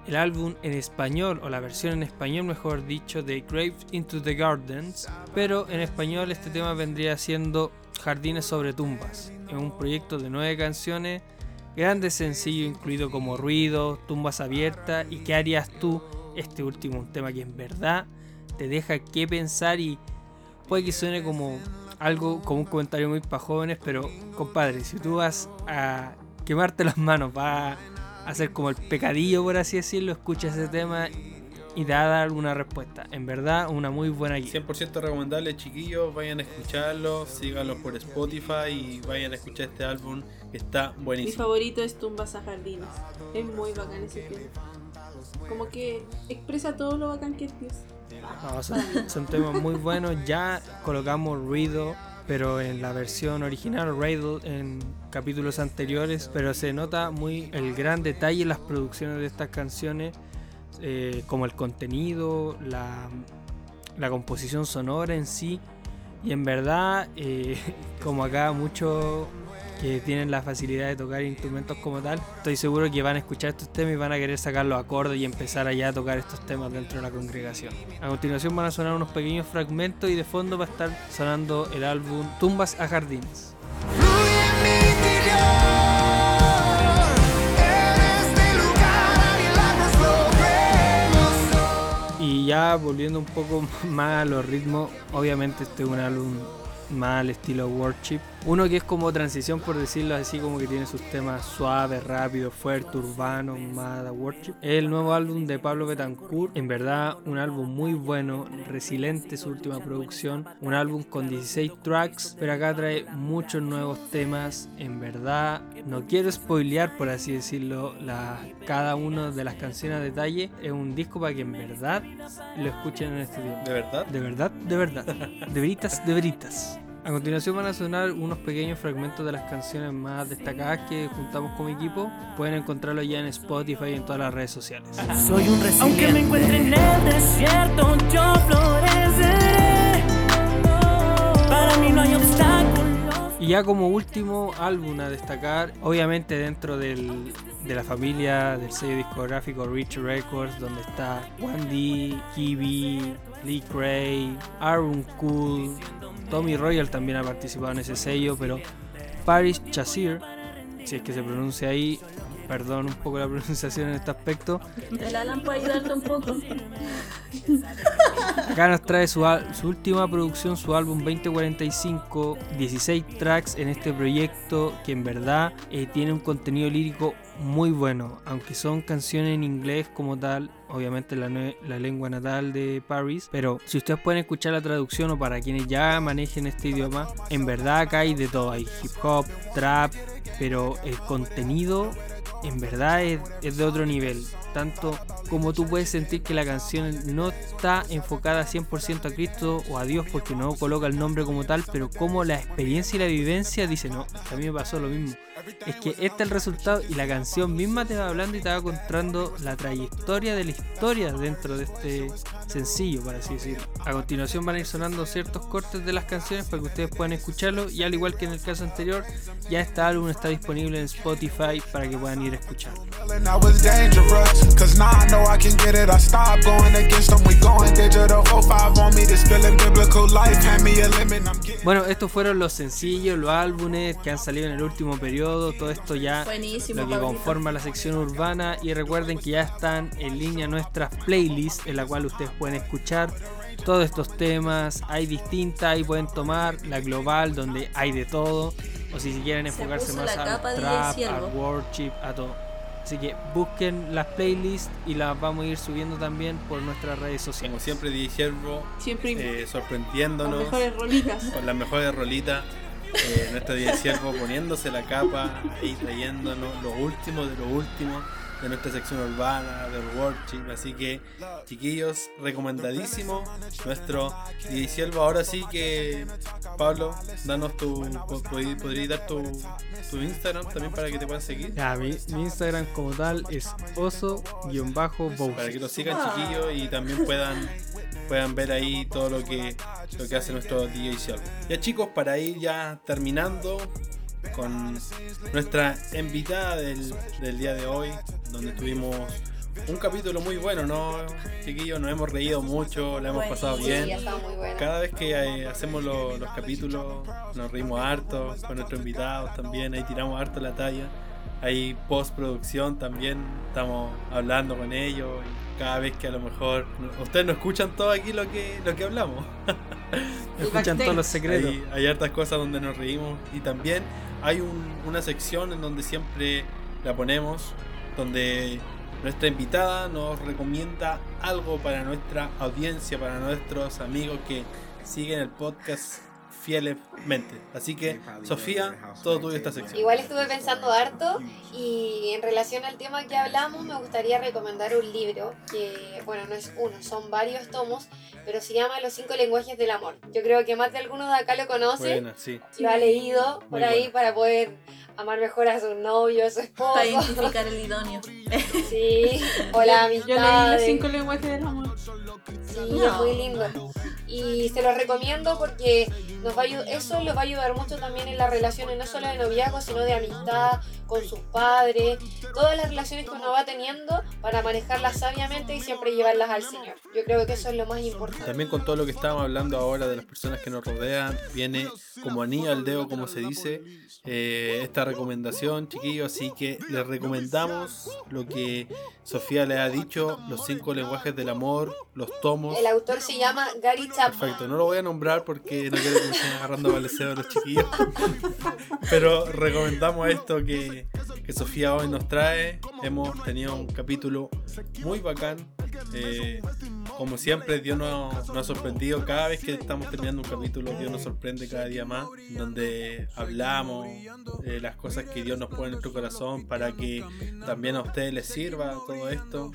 el álbum en español, o la versión en español mejor dicho, de Grave into the Gardens, pero en español este tema vendría siendo Jardines sobre tumbas. Es un proyecto de nueve canciones, grande sencillo incluido como ruido, tumbas abiertas. Y qué harías tú, este último un tema que en verdad te deja que pensar y puede que suene como algo, como un comentario muy para jóvenes, pero compadre, si tú vas a quemarte las manos, vas a hacer como el pecadillo, por así decirlo, escucha ese tema y te va a dar alguna respuesta. En verdad, una muy buena guía. 100% recomendable, chiquillos. Vayan a escucharlo, síganlo por Spotify y vayan a escuchar este álbum que está Mi buenísimo. favorito es Tumbas a Jardines. Es muy bacán ese tema. Como que expresa todo lo bacán que es Dios. No, son, temas muy buenos. Ya colocamos ruido, pero en la versión original, Riddle, en capítulos anteriores. Pero se nota muy el gran detalle en las producciones de estas canciones, eh, como el contenido, la, la composición sonora en sí. Y en verdad, eh, como acá muchos que tienen la facilidad de tocar instrumentos como tal, estoy seguro que van a escuchar estos temas y van a querer sacar los acordes y empezar allá a tocar estos temas dentro de la congregación. A continuación van a sonar unos pequeños fragmentos y de fondo va a estar sonando el álbum Tumbas a Jardines. Y ya volviendo un poco más a los ritmos, obviamente este es un álbum más al estilo worship. Uno que es como transición, por decirlo así, como que tiene sus temas suaves, rápidos, fuerte, urbano, más worship. Es el nuevo álbum de Pablo Betancourt. En verdad, un álbum muy bueno, resiliente su última producción. Un álbum con 16 tracks, pero acá trae muchos nuevos temas. En verdad, no quiero spoilear, por así decirlo, la, cada una de las canciones a detalle. Es un disco para que en verdad lo escuchen en este tiempo. ¿De verdad? De verdad, de verdad. De veritas, de veritas. A continuación van a sonar unos pequeños fragmentos de las canciones más destacadas que juntamos como equipo. Pueden encontrarlo ya en Spotify y en todas las redes sociales. Soy un Aunque me encuentre en el desierto, yo floreceré. Para mí no hay obstáculo. Y ya como último álbum a destacar, obviamente dentro del- de la familia del sello discográfico Rich Records, donde está Wandy, Kiwi, Lee Cray, Aaron Cool, Tommy Royal también ha participado en ese sello, pero Paris Chasir, si es que se pronuncia ahí, perdón un poco la pronunciación en este aspecto, El Alan puede ayudarte un poco. Acá nos trae su, su última producción, su álbum 2045, 16 tracks en este proyecto que en verdad eh, tiene un contenido lírico muy bueno, aunque son canciones en inglés como tal, obviamente la, la lengua natal de Paris, pero si ustedes pueden escuchar la traducción o para quienes ya manejen este idioma, en verdad acá hay de todo, hay hip hop, trap, pero el contenido en verdad es, es de otro nivel. Tanto como tú puedes sentir que la canción no está enfocada 100% a Cristo o a Dios porque no coloca el nombre como tal, pero como la experiencia y la vivencia dice, no, a mí me pasó lo mismo. Es que este es el resultado y la canción misma te va hablando y te va contando la trayectoria de la historia dentro de este sencillo, por así decirlo. A continuación van a ir sonando ciertos cortes de las canciones para que ustedes puedan escucharlo y al igual que en el caso anterior, ya este álbum está disponible en Spotify para que puedan ir a escucharlo. Cause now I know I can get it. I stopped going against them. We going digital. 4-5 on me. This feeling biblical life. Hand me a lemon. I'm getting. Bueno, estos fueron los sencillos, los álbumes que han salido en el último periodo, todo esto ya Buenísimo, lo que Pablito. conforma la sección urbana y recuerden que ya están en línea nuestras playlists en la cual ustedes pueden escuchar todos estos temas, hay distintas, ahí pueden tomar la global donde hay de todo o si quieren Se enfocarse más la al trap, al worship, a todo. Así que busquen las playlists y las vamos a ir subiendo también por nuestras redes sociales. Como siempre, DJ Siervo Siempre eh, Las sorprendiéndonos mejores rolitas. con las mejores rolitas. Eh, nuestro poniéndose la capa y trayéndonos lo último de lo último de nuestra sección urbana, del worship. Así que, chiquillos, recomendadísimo nuestro DJ Siervo. Ahora sí que, Pablo, danos tu. po- podrí- ¿Podrías dar tu, tu Instagram también para que te puedan seguir? Ya, mi, mi Instagram como tal es oso-bowser. para que lo sigan chiquillos y también puedan puedan ver ahí todo lo que lo que hace nuestro DJ Siervo. Ya chicos, para ir ya terminando, con nuestra invitada del, del día de hoy, donde tuvimos un capítulo muy bueno, ¿no, chiquillos? Nos hemos reído mucho, la hemos pasado Sí, bien. bueno. Cada vez que eh, hacemos lo- los capítulos nos reímos harto con nuestros invitados también, ahí tiramos harto la talla. Hay postproducción también, estamos hablando con ellos y cada vez que a lo mejor ustedes no escuchan todo aquí lo que, lo que hablamos. Escuchan todos los secretos. Hay, hay hartas cosas donde nos reímos y también hay un- una sección en donde siempre la ponemos, donde nuestra invitada nos recomienda algo para nuestra audiencia, para nuestros amigos que siguen el podcast fielmente. Así que, Sofía, todo tuyo esta sección. Igual estuve pensando harto y en relación al tema que hablamos me gustaría recomendar un libro que, bueno, no es uno, son varios tomos, pero se llama Los cinco lenguajes del amor. Yo creo que más de alguno de acá lo conoce, Buena, sí. lo ha leído por Muy ahí bueno. para poder amar mejor a su novio, a su esposo. Para identificar el idóneo. Sí, o la Yo leí amistad. los cinco lenguajes del amor. Sí, es muy lindo. Y se los recomiendo porque nos va a eso los va a ayudar mucho también en las relaciones, no solo de noviazgo, sino de amistad, con sus padres, todas las relaciones que uno va teniendo para manejarlas sabiamente y siempre llevarlas al Señor. Yo creo que eso es lo más importante. También con todo lo que estábamos hablando ahora de las personas que nos rodean, viene como anillo al dedo, como se dice, eh, esta recomendación, chiquillos. Así que les recomendamos lo que Sofía le ha dicho, los cinco lenguajes del amor, los tomos. El autor se llama Gary Chapman. Perfecto, no lo voy a nombrar porque no quiero que me estén agarrando baleseo los chiquillos. Pero recomendamos esto que, que Sofía hoy nos trae. Hemos tenido un capítulo muy bacán. Eh, como siempre, Dios nos, nos ha sorprendido. Cada vez que estamos terminando un capítulo, Dios nos sorprende cada día más. Donde hablamos eh, las cosas que Dios nos pone en nuestro corazón para que también a ustedes les sirva todo esto.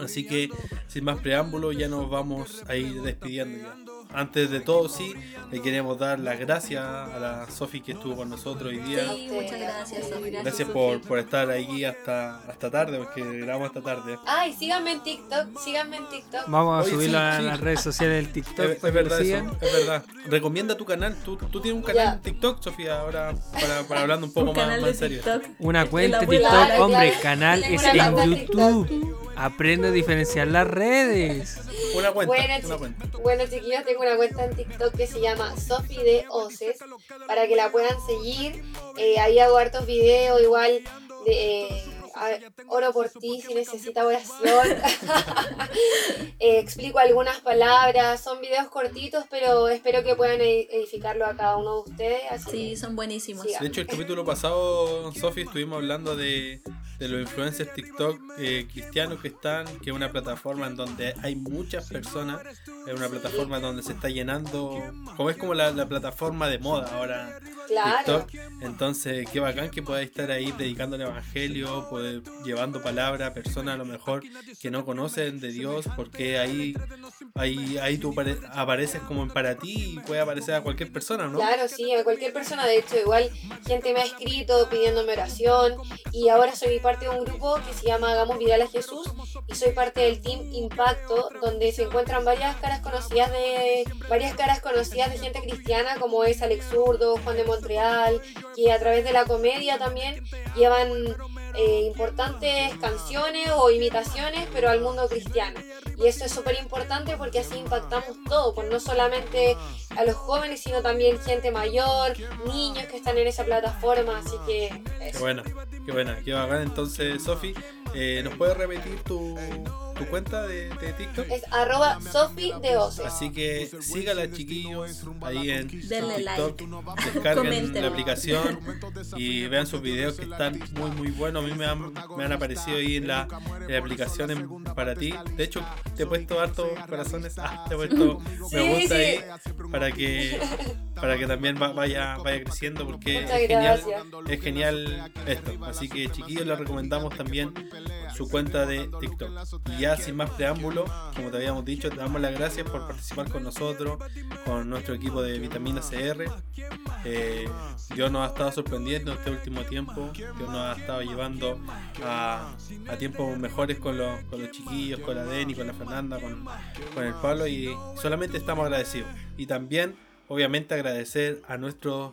Así que, sin más preámbulo, ya nos vamos a ir despidiendo ya. Antes de todo, sí, le queremos dar las gracias a la Sofi que estuvo con nosotros hoy día. Sí, muchas gracias, Sofi. Gracias por, por estar ahí hasta, hasta tarde, porque grabamos esta tarde. Ay, síganme en TikTok, síganme en TikTok. Vamos a Oye, subirlo sí, a sí. las redes sociales del TikTok. Es, verdad, eso, es verdad. Recomienda tu canal. Tú, tú tienes un canal en TikTok, Sofía, ahora para, para hablando un poco Un más, canal más de en serio. TikTok. Una El cuenta. TikTok, hombre, claro. canal es en de YouTube. Aprende a diferenciar las redes. Una cuenta, Bueno, una chi- cuenta. bueno, chiquillos, tengo una cuenta en TikTok que se llama Sofi de Oces para que la puedan seguir. Eh, ahí hago hartos videos, igual de eh, oro por ti si necesita oración. Eh, explico algunas palabras, son videos cortitos, pero espero que puedan ed- edificarlo a cada uno de ustedes. Así Sí, son buenísimos. sigan. De hecho, el capítulo pasado, Sofi, estuvimos hablando de, de los influencers TikTok eh, cristianos que están, que es una plataforma en donde hay muchas personas, es una plataforma donde se está llenando, como es como la, la plataforma de moda ahora, Claro. TikTok. Entonces, qué bacán que podáis estar ahí predicando el evangelio, poder- llevando palabra a personas a lo mejor que no conocen de Dios, porque ahí, ahí, ahí tú pare- apareces como en para ti y puede aparecer a cualquier persona, ¿no? Claro, sí, a cualquier persona, de hecho, igual gente me ha escrito pidiéndome oración y ahora soy parte de un grupo que se llama Hagamos Viral a Jesús y soy parte del Team Impacto, donde se encuentran varias caras conocidas de varias caras conocidas de gente cristiana como es Alex Zurdo, Juan de Montreal, que a través de la comedia también llevan eh, importantes canciones o imitaciones, pero al mundo cristiano. Y eso es súper importante porque así impactamos todo, pues no solamente a los jóvenes, sino también gente mayor, niños que están en esa plataforma, así que Qué eso. buena, qué buena, qué bacán. Entonces, Sofi, eh, ¿nos puedes repetir tu, tu cuenta de, de TikTok? Es arroba Sofi de Oces. Así que sígala chiquillos ahí en Denle TikTok, like. descarguen la aplicación y vean sus videos que están muy muy buenos. A mí me han, me han aparecido ahí en la, en la aplicación en- para ti. De hecho, te he puesto hartos corazones, ah, te he puesto me gusta sí. ahí para que para que también va- vaya vaya creciendo porque Muchas es genial, es genial esto. Así que chiquillos les recomendamos también su cuenta de TikTok. Y ya sin más preámbulo, como te habíamos dicho, te damos las gracias por participar con nosotros, con nuestro equipo de Vitamina CR. Eh, Dios nos ha estado sorprendiendo este último tiempo, Dios nos ha estado llevando a, a tiempos mejores con los, con los chiquillos, con la Deni, con la Fernanda, con, con el Pablo y solamente estamos agradecidos. Y también, obviamente, agradecer a nuestros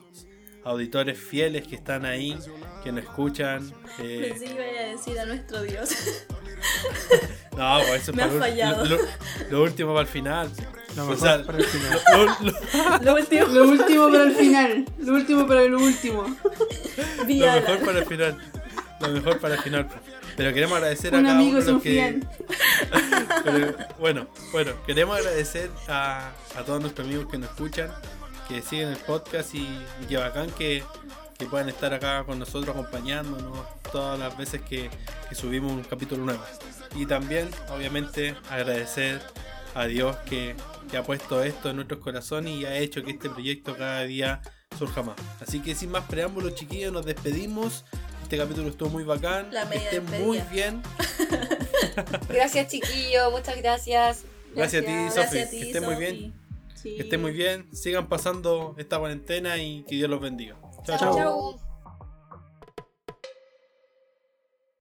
auditores fieles que están ahí, que nos escuchan. eh, Pensé que iba a decir a nuestro Dios. no, pues eso es Me para fallado. Lo, lo último para el final. Lo O sea, para el final. lo- lo- Lo último. Lo último para el final. Lo último para lo último. lo mejor para el final. Lo mejor para el final. Pero queremos agradecer a cada amigo uno de un los que. Pero, bueno, bueno, queremos agradecer a, a todos nuestros amigos que nos escuchan, que siguen el podcast y, y que bacán que, que puedan estar acá con nosotros acompañándonos todas las veces que, que subimos un capítulo nuevo. Y también, obviamente, agradecer a Dios que, que ha puesto esto en nuestros corazones y ha hecho que este proyecto cada día surja más. Así que sin más preámbulos, chiquillos, nos despedimos. Este capítulo estuvo muy bacán. La media Estén muy bien. Gracias, chiquillo. Muchas gracias. Gracias, a ti, Gracias. Sofi. A ti, que estén muy Sofi. bien. Sí. Que estén muy bien. Sigan pasando esta cuarentena y que Dios los bendiga. Chao, chao. Chau.